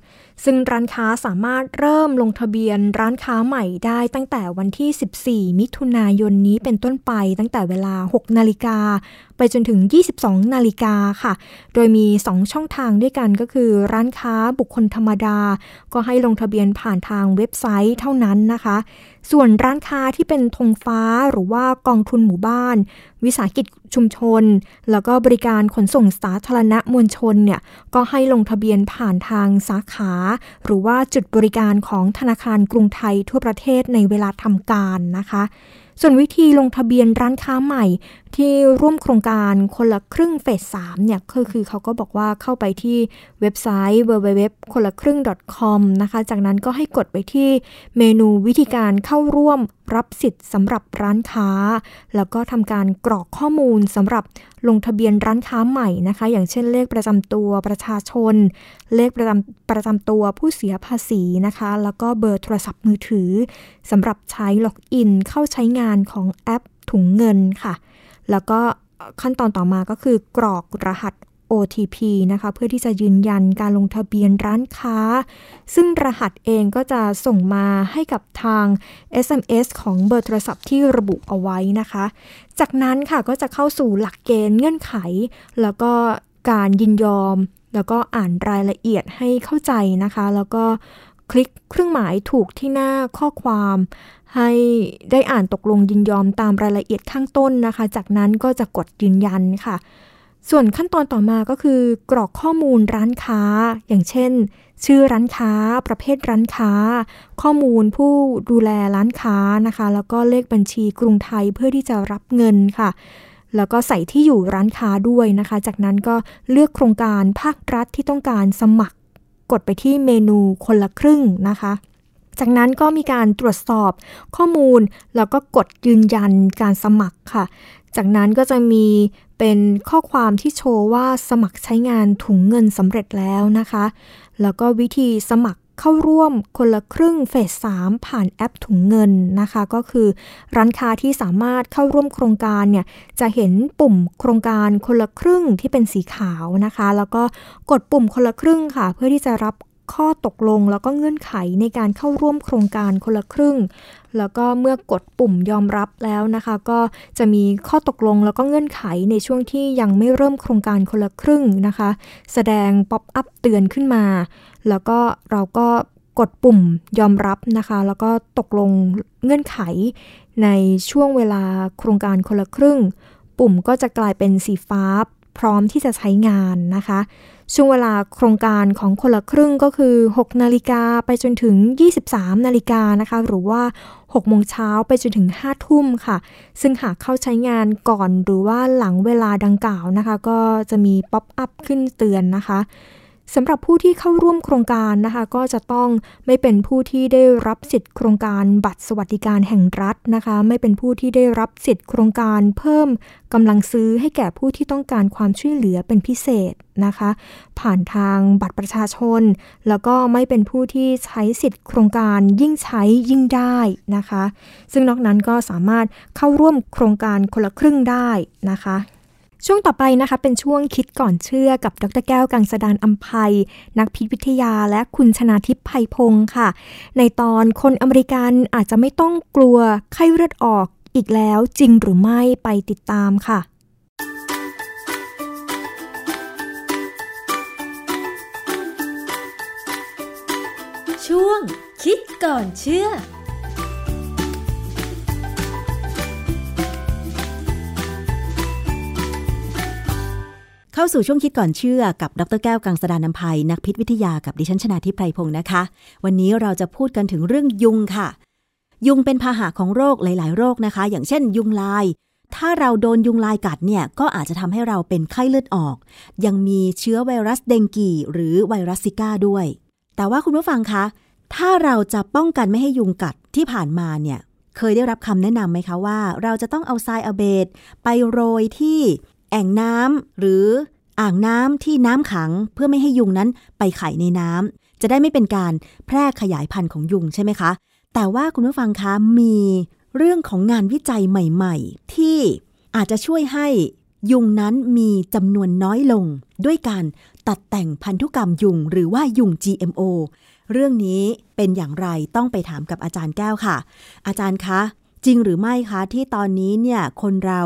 ซึ่งร้านค้าสามารถเริ่มลงทะเบียนร้านค้าใหม่ได้ตั้งแต่วันที่ 14 มิถุนายนนี้เป็นต้นไปตั้งแต่เวลา 6 นาฬิกา ไปจนถึง 22 นาฬิกาค่ะ โดยมี 2 ช่องทางด้วยกันก็คือ ร้านค้าบุคคลธรรมดา ก็ให้ลงทะเบียนผ่านทางเว็บไซต์เท่านั้นนะคะ ส่วนร้านค้าที่เป็นธงฟ้า หรือว่ากองทุนหมู่บ้าน วิสาหกิจชุมชน แล้วก็บริการขนส่งสาธารณะมวลชนเนี่ยก็ให้ลงทะเบียนผ่านทางสาขา หรือว่าจุดบริการของธนาคารกรุงไทยทั่วประเทศในเวลาทำการนะคะ ส่วนวิธีลงทะเบียนร้านค้าใหม่ ที่ร่วมโครงการคนละครึ่งเฟสสามเนี่ยก็คือเขาก็บอกว่าเข้าไปที่เว็บไซต์ www คนละครึ่ง .com นะคะ จากนั้นก็ให้กดไปที่เมนูวิธีการเข้าร่วมรับสิทธิ์สำหรับร้านค้า แล้วก็ทำการกรอกข้อมูลสำหรับลงทะเบียนร้านค้าใหม่นะคะ อย่างเช่นเลขประจำตัวประชาชน เลขประจำประจำตัวผู้เสียภาษีนะคะ แล้วก็เบอร์โทรศัพท์มือถือสำหรับใช้ล็อกอินเข้าใช้งานของแอปถุงเงินค่ะ แล้วก็ขั้นตอนต่อมาก็คือกรอกรหัส OTP นะคะ เพื่อที่จะยืนยันการลงทะเบียนร้านค้า ซึ่งรหัสเองก็จะส่งมาให้กับทาง SMS ของเบอร์โทรศัพท์ที่ระบุเอาไว้นะคะ จากนั้นค่ะก็จะเข้าสู่หลักเกณฑ์เงื่อนไข แล้วก็การยินยอม แล้วก็อ่านรายละเอียดให้เข้าใจนะคะ แล้วก็คลิกเครื่องหมายถูกที่หน้าข้อความ ให้ได้อ่านตกลงยินยอมตามรายละเอียดข้างต้นนะคะ จากนั้นก็จะกดยืนยันค่ะ ส่วนขั้นตอนต่อมาก็คือกรอกข้อมูลร้านค้า อย่างเช่น ชื่อร้านค้า ประเภทร้านค้า ข้อมูลผู้ดูแลร้านค้านะคะ แล้วก็เลขบัญชีกรุงไทยเพื่อที่จะรับเงินค่ะแล้วก็ใส่ที่อยู่ร้านค้าด้วยนะคะ จากนั้นก็เลือกโครงการภาครัฐที่ต้องการสมัคร กดไปที่เมนูคนละครึ่งนะคะ จากนั้นก็มีการตรวจสอบข้อมูล แล้วก็กดยืนยันการสมัครค่ะ จากนั้นก็จะมีเป็นข้อความที่โชว์ว่าสมัครใช้งานถุงเงินสำเร็จแล้วนะคะ แล้วก็วิธีสมัครเข้าร่วมคนละครึ่งเฟส 3 ผ่านแอปถุงเงินนะคะ ก็คือร้านค้าที่สามารถเข้าร่วมโครงการเนี่ยจะเห็นปุ่มโครงการคนละครึ่งที่เป็นสีขาวนะคะ แล้วก็กดปุ่มคนละครึ่งค่ะ เพื่อที่จะรับ ข้อตกลงแล้วก็เงื่อนไขในการเข้าร่วมโครงการคนละครึ่ง แล้วก็เมื่อกดปุ่มยอมรับแล้วนะคะ ก็จะมีข้อตกลงแล้วก็เงื่อนไขในช่วงที่ยังไม่เริ่มโครงการคนละครึ่งนะคะ แสดง pop-up เตือนขึ้นมา แล้วก็เราก็กดปุ่มยอมรับนะคะ แล้วก็ตกลงเงื่อนไขในช่วงเวลาโครงการคนละครึ่ง ปุ่มก็จะกลายเป็นสีฟ้าพร้อมที่จะใช้งานนะคะ ช่วงเวลาโครงการของคนละครึ่งก็คือ 6 นาฬิกาไปจนถึง 23 นาฬิกานะคะ หรือว่า 6 โมงเช้าไปจนถึง 5 ทุ่มค่ะ ซึ่งหากเข้าใช้งานก่อนหรือว่าหลังเวลาดังกล่าวนะคะ ก็จะมีป๊อปอัพขึ้นเตือนนะคะ สำหรับผู้ที่เข้าร่วมโครงการนะคะ ก็จะต้องไม่เป็นผู้ที่ได้รับสิทธิ์โครงการบัตรสวัสดิการแห่งรัฐนะคะ ไม่เป็นผู้ที่ได้รับสิทธิ์โครงการเพิ่มกำลังซื้อให้แก่ผู้ที่ต้องการความช่วยเหลือเป็นพิเศษนะคะ ผ่านทางบัตรประชาชน แล้วก็ไม่เป็นผู้ที่ใช้สิทธิ์โครงการยิ่งใช้ยิ่งได้นะคะ ซึ่งนอกนั้นก็สามารถเข้าร่วมโครงการคนละครึ่งได้นะคะ ช่วงต่อไปนะคะเป็นช่วงคิดก่อนเชื่อกับดรแก้วกังสดานอัมภัย นักพิษวิทยาและคุณชนาทิพย์ไพพงศ์ค่ะ ในตอนคนอเมริกันอาจจะไม่ต้องกลัวไข้เลือดออกอีกแล้วจริงหรือไม่ไปติดตามค่ะ ช่วงคิดก่อนเชื่อ เข้าสู่ช่วงคิดก่อนเชื่อกับดรแก้วกังสดานนภัย นักพิษวิทยากับดิฉันชนาทิพไพรพงศ์นะคะ วันนี้เราจะพูดกันถึงเรื่องยุงค่ะ ยุงเป็นพาหะของโรคหลาย ๆ โรคนะคะ อย่างเช่น ยุงลาย ถ้าเราโดนยุงลายกัดเนี่ยก็อาจจะทำให้เราเป็นไข้เลือดออก ยังมีเชื้อไวรัสเดงกี หรือไวรัสซิก้าด้วย แต่ว่าคุณผู้ฟังคะ ถ้าเราจะป้องกันไม่ให้ยุงกัดที่ผ่านมาเนี่ยเคยได้รับคำแนะนำไหมคะว่า เราจะต้องเอาทรายอเบดไปโรยที่ แอ่งน้ำหรืออ่างน้ำที่น้ำขังเพื่อไม่ให้ยุงนั้นไปไข่ในน้ำจะได้ไม่เป็นการแพร่ขยายพันธุ์ของยุงใช่ไหมคะ แต่ว่าคุณผู้ฟังคะมีเรื่องของงานวิจัยใหม่ ๆ ที่อาจจะช่วยให้ยุงนั้นมีจำนวนน้อยลง ด้วยการตัดแต่งพันธุกรรมยุง หรือว่ายุง GMO เรื่องนี้เป็นอย่างไรต้องไปถามกับอาจารย์แก้วค่ะ อาจารย์คะ จริงหรือไม่คะที่ตอนนี้เนี่ยคนเรา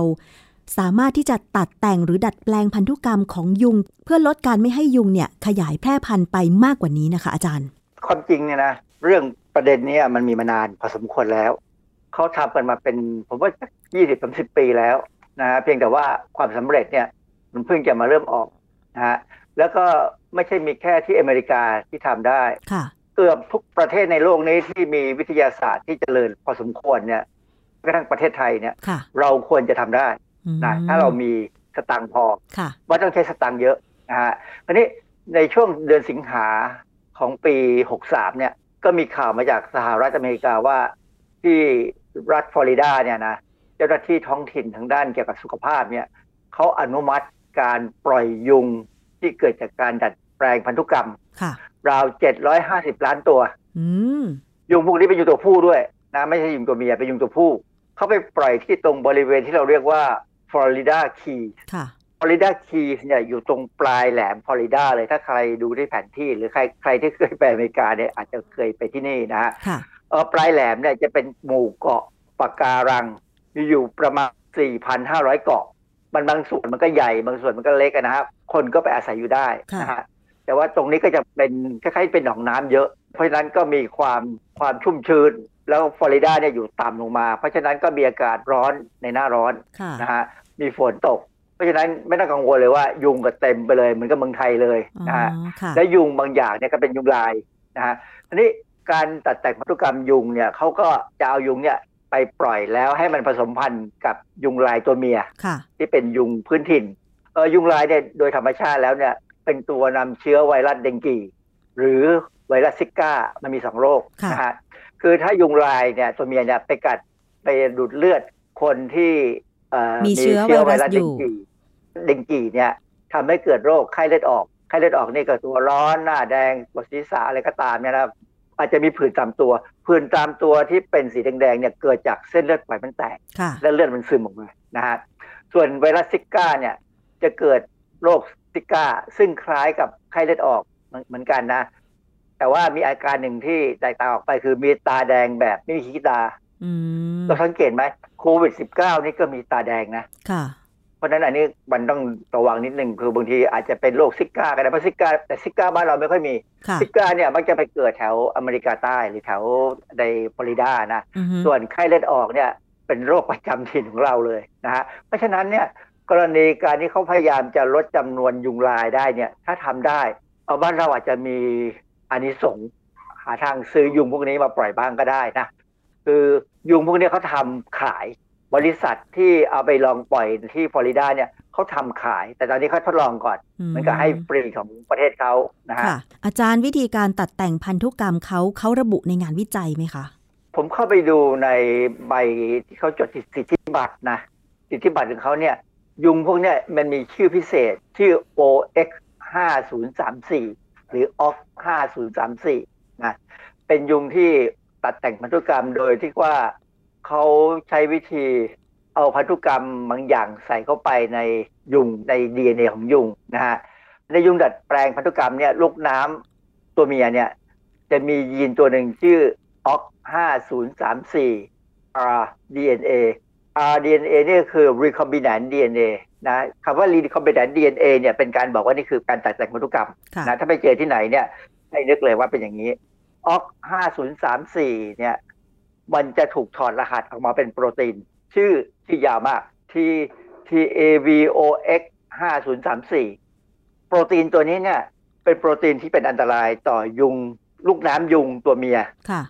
สามารถที่จะตัดแต่งหรือดัดแปลงพันธุกรรมของยุง เพื่อลดการไม่ให้ยุงเนี่ยขยายแพร่พันธุ์ไปมากกว่านี้นะคะอาจารย์ ความจริงเนี่ยนะเรื่องประเด็นเนี้มันมีมานานพอสมควรแล้วเขาทำกันมาเป็นผมว่ายี่สิบสามสิบปีแล้วนะฮะเพียงแต่ว่าความสำเร็จเนี่ยมันเพิ่งจะมาเริ่มออกนะฮะแล้วก็ไม่ใช่มีแค่ที่อเมริกาที่ทำได้ค่ะเกือบทุกประเทศในโลกนี้ที่มีวิทยาศาสตร์ที่เจริญพอสมควรเนี่ยกระทั่งประเทศไทยเนี่ยค่ะเราควรจะทำได้อืม นะถ้าเรามีสตังค์พอค่ะว่าต้องใช้สตังค์เยอะนะฮะอันนี้ในช่วงเดือนสิงหาของปี 63 เนี่ย ก็มีข่าวมาจากสหรัฐอเมริกาว่าที่รัฐฟลอริดาเนี่ยนะเจ้าหน้าที่ท้องถิ่นทางด้านเกี่ยวกับสุขภาพเนี่ยเขาอนุมัติการปล่อยยุงที่เกิดจากการดัดแปลงพันธุกรรมค่ะราว 750 ล้านตัวอืมยุงพวกนี้เป็นยุงตัวผู้ด้วยนะไม่ใช่ยุงตัวเมียเป็นยุงตัวผู้เขาไปปล่อยที่ตรงบริเวณที่เราเรียกว่า ฟลอริดาคีค่ะฟลอริดาคีย์เนี่ยอยู่ตรงปลายแหลมฟลอริดาเลยถ้าใครดูที่แผนที่ หรือใครใครที่เคยไปอเมริกาเนี่ยอาจจะเคยไปที่นี่นะฮะค่ะเออปลายแหลมเนี่ยจะเป็นหมู่เกาะปะการังมีอยู่ประมาณ 4,500 เกาะ มันบางส่วนมันก็ใหญ่บางส่วนมันก็เล็กอะนะครับ คนก็ไปอาศัยอยู่ได้นะฮะแต่ว่าตรงนี้ก็จะเป็นคล้ายๆเป็นหนองน้ำเยอะ เพราะฉะนั้นก็มีความความชุ่มชื้น แล้วฟลอริดาเนี่ยอยู่ต่ำลงมา เพราะฉะนั้นก็มีอากาศร้อนในหน้าร้อนค่ะนะฮะมีฝนตก เพราะฉะนั้นไม่ต้องกังวลเลยว่ายุงก็เต็มไปเลยเหมือนกับเมืองไทยเลยอ๋อนะฮะค่ะและยุงบางอย่างเนี่ยก็เป็นยุงลายนะฮะทีนี้การตัดแต่งพันธุกรรมยุงเนี่ยเขาก็จะเอายุงเนี่ยไปปล่อยแล้วให้มันผสมพันธุ์กับยุงลายตัวเมียค่ะที่เป็นยุงพื้นถิ่นเออยุงลายเนี่ยโดยธรรมชาติแล้วเนี่ยเป็นตัวนำเชื้อไวรัสเดงกี หรือไวรัสซิก้ามันมีสองโรคค่ะนะฮะ คือถ้ายุงลายเนี่ยตัวเมียเนี่ยไปกัดไปดูดเลือดคนที่เอ่อมีเชื้อไวรัสอยู่เดงกีเดงกีเนี่ยทำให้เกิดโรคไข้เลือดออกไข้เลือดออกนี่ก็ตัวร้อนหน้าแดงปวดศีรษะอะไรก็ตามเนี่ยนะครับอาจจะมีผื่นตามตัว ผื่นตามตัวที่เป็นสีแดงๆเนี่ยเกิดจากเส้นเลือดฝอยมันแตกค่ะแล้วเลือดมันซึมออกมานะฮะส่วนไวรัสซิก้าเนี่ยจะเกิดโรคซิก้าซึ่งคล้ายกับไข้เลือดออกเหมือนเหมือนกันนะ แต่ว่ามีอาการหนึ่งที่แตกต่างออกไปคือมีตาแดงแบบไม่มีขี้ตาอืมเราสังเกตไหมโควิด -19 นี่ก็มีตาแดงนะค่ะ เพราะฉะนั้นอันนี้มันต้องระวังนิดนึงคือบางทีอาจจะเป็นโรคซิก้าก็ได้เพราะซิก้าแต่ซิก้าบ้านเราไม่ค่อยมีค่ะซิก้าเนี่ยมักจะไปเกิดแถวอเมริกาใต้หรือแถวในฟลอริดานะอือฮึส่วนไข้เลือดออกเนี่ยเป็นโรคประจำถิ่นของเราเลยนะฮะเพราะฉะนั้นเนี่ยกรณีการที่เขาพยายามจะลดจำนวนยุงลายได้เนี่ย ถ้าทำได้ เอาบ้านเราอาจจะมี อานิสงส์หาทางซื้อยุงพวกนี้มาปล่อยบ้างก็ได้นะ คือยุงพวกนี้เขาทำขายบริษัทที่เอาไปลองปล่อยที่ฟลอริดาเนี่ยเขาทำขาย แต่ตอนนี้เขาทดลองก่อนเหมันก็ให้ฟรีของประเทศเขานะฮะค่ะอาจารย์วิธีการตัดแต่งพันธุกรรมเขาเขาระบุในงานวิจัยไหมคะ ผมเข้าไปดูในใบที่เขาจดสิทธิบัตรนะสิทธิบัตรของเขาเนี่ย ยุงพวกเนี้ยมันมีชื่อพิเศษชื่อ OX 5034 หรือ OX 5034นะเป็นยุงที่ตัดแต่งพันธุกรรมโดยที่ว่าเขาใช้วิธีเอาพันธุกรรมบางอย่างใส่เข้าไปในยุงใน DNA ของยุงนะฮะในยุงดัดแปลงพันธุกรรมเนี่ยลูกน้ำตัวเมียเนี่ยจะมียีนตัวหนึ่งชื่อ OX 5034 rDNA rDNA นี่คือ recombinant DNA นะคำว่า recombinant DNA เนี่ยเป็นการบอกว่านี่คือการตัดแต่งพันธุกรรมค่ะนะถ้าไปเจอที่ไหนเนี่ยให้นึกเลยว่าเป็นอย่างนี้ OX 5034 เนี่ย มันจะถูกถอดรหัสออกมาเป็นโปรตีน ชื่อที่ยาวมาก T TAVOX 5034 โปรตีนตัวนี้เนี่ย เป็นโปรตีนที่เป็นอันตรายต่อยุง ลูกน้ำยุงตัวเมียค่ะ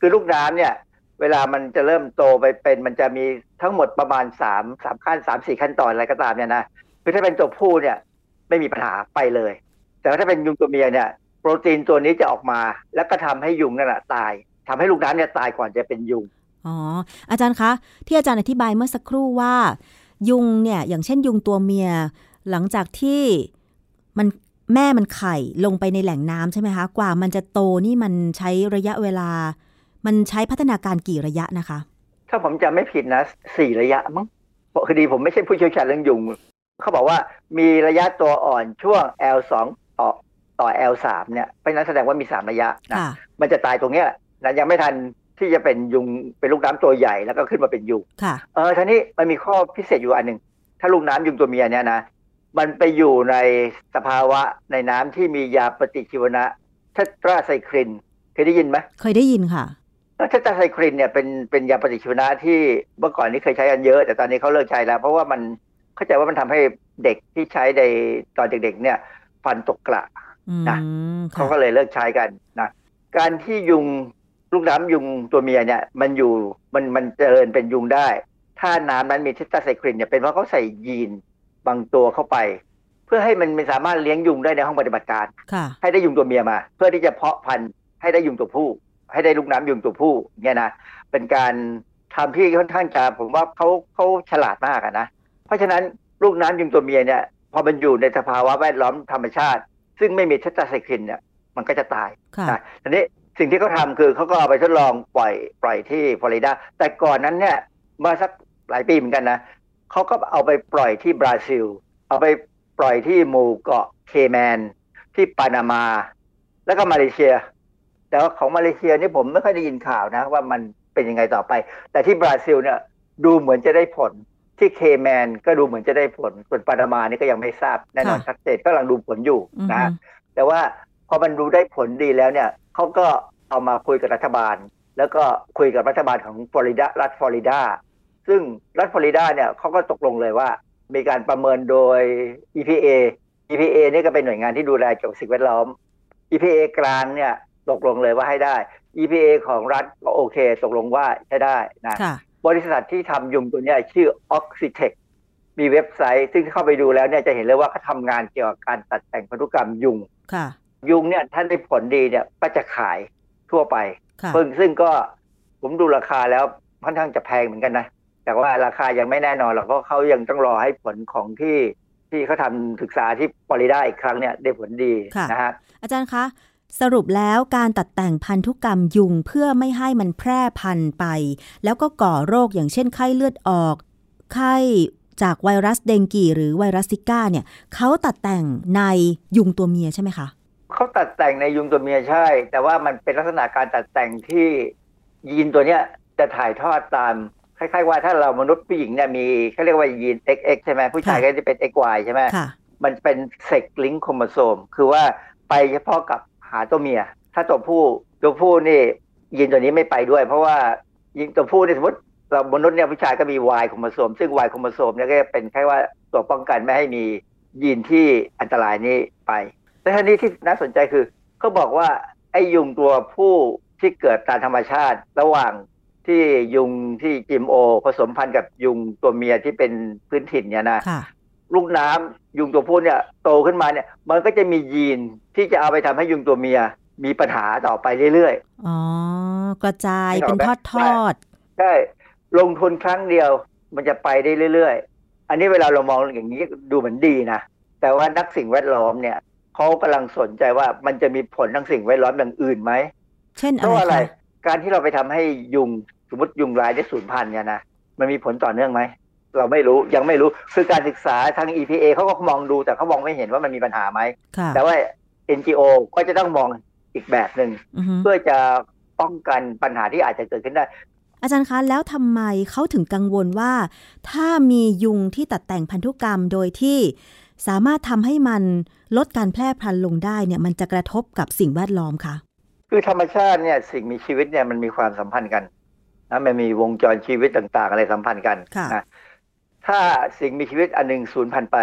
คือลูกน้ำเนี่ย เวลามันจะเริ่มโตไปเป็น มันจะมีทั้งหมดประมาณสามสามขั้นสามสี่ขั้นตอนอะไรก็ตามเนี่ยนะคือถ้าเป็นตัวผู้เนี่ยไม่มีปัญหาไปเลย แต่ถ้าเป็นยุงตัวเมียเนี่ย โปรตีนตัวนี้จะออกมา แล้วก็ทำให้ยุงนั่นแหะตายทำให้ลูกน้ำเนี่ยตายก่อนจะเป็นยุงอ๋ออาจารย์คะ ที่อาจารย์อธิบายเมื่อสักครู่ว่า ยุงเนี่ยอย่างเช่นยุงตัวเมีย หลังจากที่มันแม่มันไข่ลงไปในแหล่งน้ำใช่ไหมคะ กว่ามันจะโตนี่มันใช้ระยะเวลา มันใช้พัฒนาการกี่ระยะนะคะ ถ้าผมจำไม่ผิดนะสี่ระยะมั้งเพราะคดีผมไม่ใช่ผู้เชี่ยวชาญเรื่องยุง เขาบอกว่ามีระยะตัวอ่อนช่วง L2 ต่อต่อ L3 เนี่ยเพราะฉะนั้นแสดงว่ามีสามระยะนะค่ะมันจะตายตรงเนี้ยนะยังไม่ทันที่จะเป็นยุงเป็นลูกน้ำตัวใหญ่แล้วก็ขึ้นมาเป็นยุงค่ะเออทีนี้มันมีข้อพิเศษอยู่อันหนึ่งถ้าลูกน้ำยุงตัวเมียเนี่ยนะมันไปอยู่ในสภาวะในน้ำที่มียาปฏิชีวนะเทตราไซคลิน เคยได้ยินไหมเคยได้ยินค่ะ เทตราไซคลินเนี่ยเป็นเป็นยาปฏิชีวนะที่เมื่อก่อนนี้เคยใช้กันเยอะ แต่ตอนนี้เขาเลิกใช้แล้ว เพราะว่ามันเข้าใจว่ามันทำให้เด็กที่ใช้ในตอนเด็กๆเนี่ยฟันตกกระอืมนะเขาค่ะก็เลยเลิกใช้กันนะการที่ยุงลูกน้ำยุงตัวเมียเนี่ยมันอยู่มันมันเจริญเป็นยุงได้ ถ้าน้ำนั้นมีเทตราไซคลินเนี่ยเป็นเพราะเขาใส่ยีนบางตัวเข้าไป เพื่อให้มันไม่สามารถเลี้ยงยุงได้ในห้องปฏิบัติการค่ะให้ได้ยุงตัวเมียมา เพื่อที่จะเพาะพันธุ์ให้ได้ยุงตัวผู้ ให้ได้ลูกน้ำยุงตัวผู้เนี่ยนะเป็นการทำที่ค่อนข้างจะผมว่าเขาเขาฉลาดมากอะนะเพราะฉะนั้นลูกน้ำยุงตัวเมียเนี่ยพอมันอยู่ในสภาวะแวดล้อมธรรมชาติ ซึ่งไม่มีเทตราไซคลินเนี่ยมันก็จะตายค่ะนะทีนี้สิ่งที่เขาทำคือเขาก็เอาไปทดลองปล่อยปล่อยที่ฟลอริดาแต่ก่อนนั้นเนี่ยมาสักหลายปีเหมือนกันนะเขาก็เอาไปปล่อยที่บราซิล เอาไปปล่อยที่หมู่เกาะเคแมน ที่ปานามา แล้วก็มาเลเซีย แต่ว่าของมาเลเซียนี่ผมไม่ค่อยได้ยินข่าวนะ ว่ามันเป็นยังไงต่อไป แต่ที่บราซิลเนี่ยดูเหมือนจะได้ผลที่เคแมนก็ดูเหมือนจะได้ผลส่วนปานามานี่ก็ยังไม่ทราบแน่นอนค่ะชัดเจนก็กำลังดูผลอยู่อือนะฮึฮะแต่ว่าพอมันดูได้ผลดีแล้วเนี่ยเขาก็เอามาคุยกับรัฐบาล แล้วก็คุยกับรัฐบาลของฟลอริดารัฐฟลอริดาซึ่งรัฐฟลอริดาเนี่ยเขาก็ตกลงเลยว่า มีการประเมินโดย EPA EPA นี่ก็เป็นหน่วยงานที่ดูแลเกี่ยวกับสิ่งแวดล้อม EPA กลางเนี่ย ตกลงเลยว่าให้ได้ EPA ของรัฐก็โอเค ตกลงว่าใช้ได้นะค่ะบริษัทที่ทำยุงตัวเนี้ยชื่อ Oxitec มีเว็บไซต์ซึ่งเข้าไปดูแล้วเนี่ยจะเห็นเลยว่าเขาทำงานเกี่ยวกับการตัดแต่งพันธุกรรมยุงค่ะยุงเนี่ยถ้าได้ผลดีเนี่ยก็จะขายทั่วไปค่ะเพิ่งซึ่งก็ผมดูราคาแล้วค่อนข้างจะแพงเหมือนกันนะ แต่ว่าราคายังไม่แน่นอนหรอกเพราะเขายังต้องรอให้ผลของที่ที่เขาทำศึกษาที่ฟลอริดาอีกครั้งเนี่ยได้ผลดีค่ะนะฮะอาจารย์คะ สรุปแล้วการตัดแต่งพันธุกรรมยุงเพื่อไม่ให้มันแพร่พันธุ์ไป แล้วก็ก่อโรคอย่างเช่นไข้เลือดออก ไข้จากไวรัสเดงกีหรือไวรัสซิก้าเนี่ยเขาตัดแต่งในยุงตัวเมียใช่ไหมคะเขาตัดแต่งในยุงตัวเมียใช่ แต่ว่ามันเป็นลักษณะการตัดแต่งที่ยีนตัวเนี้ยจะถ่ายทอดตามคล้ายๆว่าถ้าเรามนุษย์ผู้หญิงเนี่ยมีเขาเรียกว่ายีน XX ใช่ไหมผู้ชายค่ะก็จะเป็น XY ใช่ไหมค่ะมันเป็น sex-linked โครโมโซม คือว่าไปเฉพาะกับ หาตัวเมีย ถ้าตัวผู้ตัวผู้นี่ยีนตัวนี้ไม่ไปด้วย เพราะว่ายีนตัวผู้นี่สมมติเรามนุษย์เนี่ยผู้ชายก็มี Y โครโมโซมซึ่ง Y โครโมโซมเนี่ยก็เป็นแค่ว่าตัวป้องกันไม่ให้มียีนที่อันตรายนี้ไปแต่ทีนี้ที่น่าสนใจคือเขาบอกว่าไอ้ยุงตัวผู้ที่เกิดตามธรรมชาติ ระหว่างที่ยุงที่ GMO ผสมพันธุ์กับยุงตัวเมียที่เป็นพื้นถิ่นเนี่ยนะค่ะ ลูกน้ำยุงตัวผู้เนี่ยโตขึ้นมาเนี่ย มันก็จะมียีนที่จะเอาไปทำให้ยุงตัวเมียมีปัญหาต่อไปเรื่อยอ๋อ กระจายไม่ออกเป็นไหมทอดทอดๆใช่ลงทุนครั้งเดียวมันจะไปได้เรื่อยๆ อันนี้เวลาเรามองอย่างนี้ดูเหมือนดีนะ แต่ว่านักสิ่งแวดล้อมเนี่ยเขากำลังสนใจว่ามันจะมีผลทางสิ่งแวดล้อมอย่างอื่นไหม เช่นเพอะราะไรอะไรคะการที่เราไปทำให้ยุงสมมติยุงลายได้สูญพันธุ์เนี่ยนะ มันมีผลต่อเนื่องไหม เราไม่รู้ยังไม่รู้คือการศึกษาทาง EPA เขาก็มองดูแต่เขามองไม่เห็นว่ามันมีปัญหาไหมค่ะแต่ว่า NGO ก็จะต้องมองอีกแบบหนึ่งอือฮึเพื่อจะป้องกันปัญหาที่อาจจะเกิดขึ้นได้ อาจารย์คะแล้วทำไมเขาถึงกังวลว่า ถ้ามียุงที่ตัดแต่งพันธุกรรมโดยที่สามารถทำให้มันลดการแพร่พันธุ์ลงได้เนี่ยมันจะกระทบกับสิ่งแวดล้อมคะคือธรรมชาติเนี่ยสิ่งมีชีวิตเนี่ยมันมีความสัมพันธ์กันนะมันมีวงจรชีวิตต่าง ๆ อะไรสัมพันธ์กันค่ะนะ ถ้าสิ่งมีชีวิตอันหนึ่งสูญพันธุ์ไป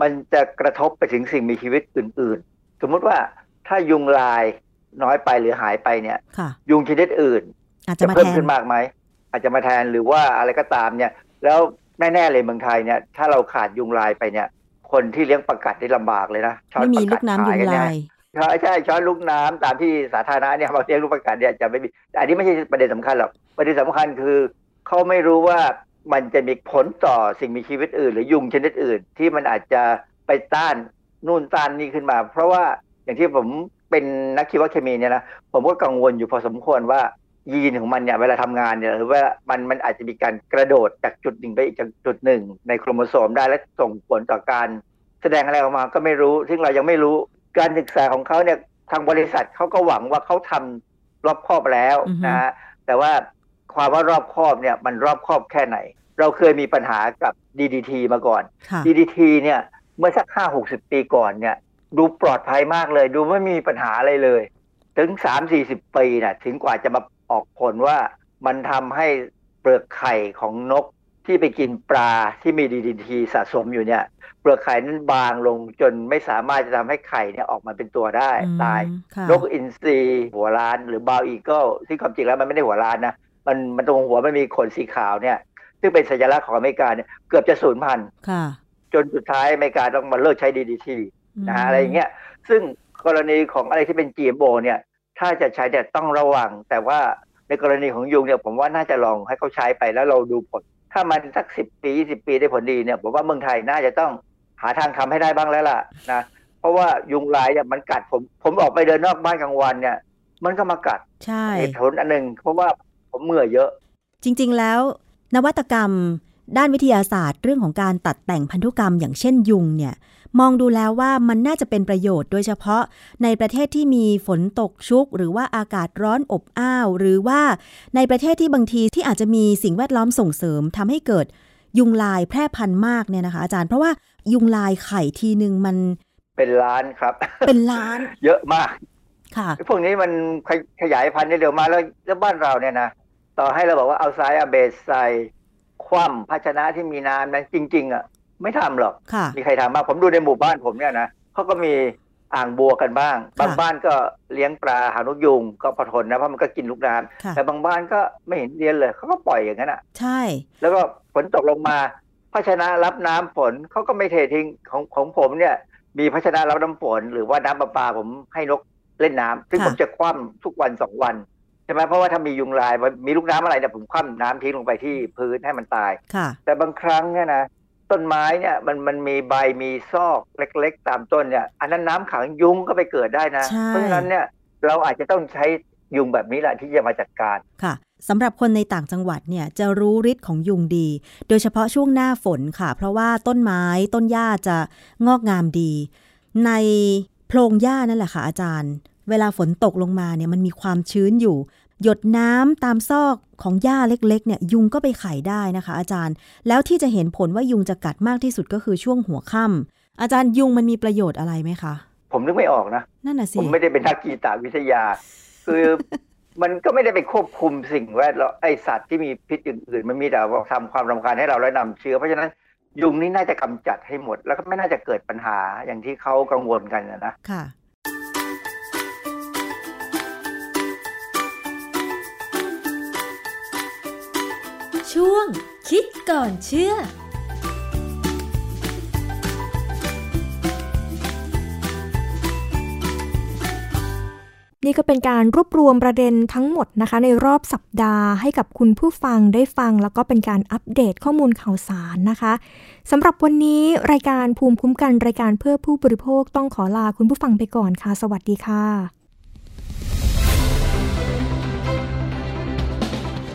มันจะกระทบไปถึงสิ่งมีชีวิตอื่น ๆ สมมุติว่าถ้ายุงลายน้อยไปหรือหายไปเนี่ยค่ะยุงชนิดอื่น อาจจะจะมาเพิ่แทมนขึ้นมากไหมอาจจะมาแทนหรือว่าอะไรก็ตามเนี่ย แล้วแน่ๆเลยเมืองไทยเนี่ย ถ้าเราขาดยุงลายไปเนี่ย คนที่เลี้ยงประกัดได้ลำบากเลยนะช้อนไม่มีประลูกน้ำยุงขกัลาเยใช่ใช่ช้อนลูกน้ำตามที่สาธารณะเนี่ยบางทีลูกประกัดเนี่ยจะไม่มีแต่อันนี้ไม่ใช่ประเด็นสำคัญหรอกประเด็นสำคัญคือเขาไม่รู้ว่า มันจะมีผลต่อสิ่งมีชีวิตอื่น หรือยุงชนิดอื่น ที่มันอาจจะไปต้านนู่นต้านนี่ขึ้นมา เพราะว่าอย่างที่ผมเป็นนักชีวเคมีเนี่ยนะผมก็กังวลอยู่พอสมควรว่ายีนของมันเนี่ยเวลาทำงานเนี่ยหรือว่ามันมันอาจจะมีการกระโดดจากจุดหนึ่งไปอีกจุดหนึ่ง ในโครโมโซมได้และส่งผลต่อการ แสดงอะไรออกมาก็ไม่รู้ ซึ่งเรายังไม่รู้การศึกษาของเขาเนี่ยทางบริษัทเขาก็หวังว่าเขาทำรอบครอบแล้วอือฮึนะฮะแต่ว่า ความว่ารอบครอบเนี่ยมันรอบครอบแค่ไหน เราเคยมีปัญหากับ DDT มาก่อนค่ะ DDT เนี่ยเมื่อสักห้าหกสิบปีก่อนเนี่ยดูปลอดภัยมากเลย ดูไม่มีปัญหาอะไรเลย ถึงสามสี่สิบปีนะถึงกว่าจะมาออกผลว่ามันทำให้เปลือกไข่ของนกที่ไปกินปลาที่มี DDT สะสมอยู่เนี่ยเปลือกไข่นั้นบางลงจนไม่สามารถจะทำให้ไข่เนี่ยออกมาเป็นตัวได้อืมตายค่ะนกอินทรีหัวล้าน หรือ bald eagle ซึ่งความจริงแล้วมันไม่ได้หัวล้านนะ มันมันตรงหัวมันมีขนสีขาวเนี่ย ซึ่งเป็นสัญลักษณ์ของอเมริกาเนี่ยเกือบจะสูญพันธุ์ค่ะจนสุดท้ายอเมริกาต้องมาเลิกใช้ DDT นะฮะอะไรอย่างเงี้ยซึ่งกรณีของอะไรที่เป็น GMO เนี่ย ถ้าจะใช้เนี่ยต้องระวัง แต่ว่าในกรณีของยุงเนี่ยผมว่าน่าจะลองให้เขาใช้ไปแล้วเราดูผล ถ้ามันสักสิบปีสิบปีได้ผลดีเนี่ยผมว่าเมืองไทยน่าจะต้องหาทางทำให้ได้บ้างแล้วล่ะนะเพราะว่ายุงลายเนี่ยมันกัดผม ผมออกไปเดินนอกบ้านกลางวันเนี่ย มันก็มากัดใช่เหตุผลอันหนึ่งเพราะว่า ผมเมื่อยเยอะ จริง ๆ แล้ว นวัตกรรม ด้านวิทยาศาสตร์ เรื่องของการตัดแต่งพันธุกรรม อย่างเช่นยุงเนี่ย มองดูแล้วว่ามันน่าจะเป็นประโยชน์โดยเฉพาะในประเทศที่มีฝนตกชุก หรือว่าอากาศร้อนอบอ้าว หรือว่าในประเทศที่บางทีที่อาจจะมีสิ่งแวดล้อมส่งเสริมทำให้เกิดยุงลายแพร่พันธุ์มากเนี่ยนะคะ อาจารย์เพราะว่ายุงลายไข่ทีหนึ่งมัน เป็นล้านครับ เป็นล้าน เยอะมาก ค่ะพวกนี้มันขยขยายพันธุ์ได้เร็วมากแล้วแล้วบ้านเราเนี่ยนะ ต่อให้เราบอกว่าเอาทรายเอาเบสใส่คว่ำภาชนะที่มีน้ำนั้นจริง ๆ อะ ไม่ทำหรอก ค่ะ มีใครทำบ้างผมดูในหมู่บ้านผมเนี่ยนะเขาก็มีอ่างบัวกันบ้าง บางบ้านก็เลี้ยงปลาหางนกยุงก็พอทนนะเพราะมันก็กินลูกน้ำค่ะแต่บางบ้านก็ไม่เห็นเรียนเลยเขาก็ปล่อยอย่างนั้นอะ ใช่ แล้วก็ฝนตกลงมา ภาชนะรับน้ำฝนเขาก็ไม่เททิ้งของของผมเนี่ย มีภาชนะรับน้ำฝน หรือว่าน้ำประปาผมให้นกเล่นน้ำซึ่งค่ะ ผมจะคว่ำทุกวันสองวันใช่ไหมเพราะว่าถ้ามียุงลายมีลูกน้ำอะไรเนี่ยผมคว่ำน้ำทิ้งลงไปที่พื้นให้มันตายค่ะแต่บางครั้งเนี่ยนะต้นไม้เนี่ยมันมันมีใบมีซอกเล็ก ๆ ตามต้นเนี่ย อันนั้นน้ำขังยุงก็ไปเกิดได้นะใช่เพราะฉะนั้นเนี่ยเราอาจจะต้องใช้ยุงแบบนี้แหละที่จะมาจัดการค่ะสำหรับคนในต่างจังหวัดเนี่ยจะรู้ฤทธิ์ของยุงดี โดยเฉพาะช่วงหน้าฝนค่ะ เพราะว่าต้นไม้ต้นหญ้าจะงอกงามดี ในโพรงหญ้านั่นแหละค่ะอาจารย์ เวลาฝนตกลงมาเนี่ยมันมีความชื้นอยู่ หยดน้ำตามซอกของหญ้าเล็กๆเนี่ยยุงก็ไปไข่ได้นะคะ อาจารย์ แล้วที่จะเห็นผลว่ายุงจะกัดมากที่สุดก็คือช่วงหัวค่ำอาจารย์ยุงมันมีประโยชน์อะไรไหมคะ ผมนึกไม่ออกนะนั่นน่ะสิผมไม่ได้เป็นนักกีตาวิทยา คือมันก็ไม่ได้ไปควบคุมสิ่งแวดล้อมไอสัตว์ที่มีพิษอื่นๆ มันมีแต่ว่าทำความรำคาญให้เราแล้วนำเชื้อ เพราะฉะนั้นยุงนี่น่าจะกำจัดให้หมด แล้วก็ไม่น่าจะเกิดปัญหาอย่างที่เขากังวลกันนะนะค่ะ ช่วง คิดก่อนเชื่อนี่ก็เป็นการรวบรวมประเด็นทั้งหมดนะคะ ในรอบสัปดาห์ให้กับคุณผู้ฟังได้ฟัง แล้วก็เป็นการอัปเดตข้อมูลข่าวสารนะคะสำหรับวันนี้รายการภูมิคุ้มกันรายการเพื่อผู้บริโภคต้องขอลาคุณผู้ฟังไปก่อนค่ะ สวัสดีค่ะ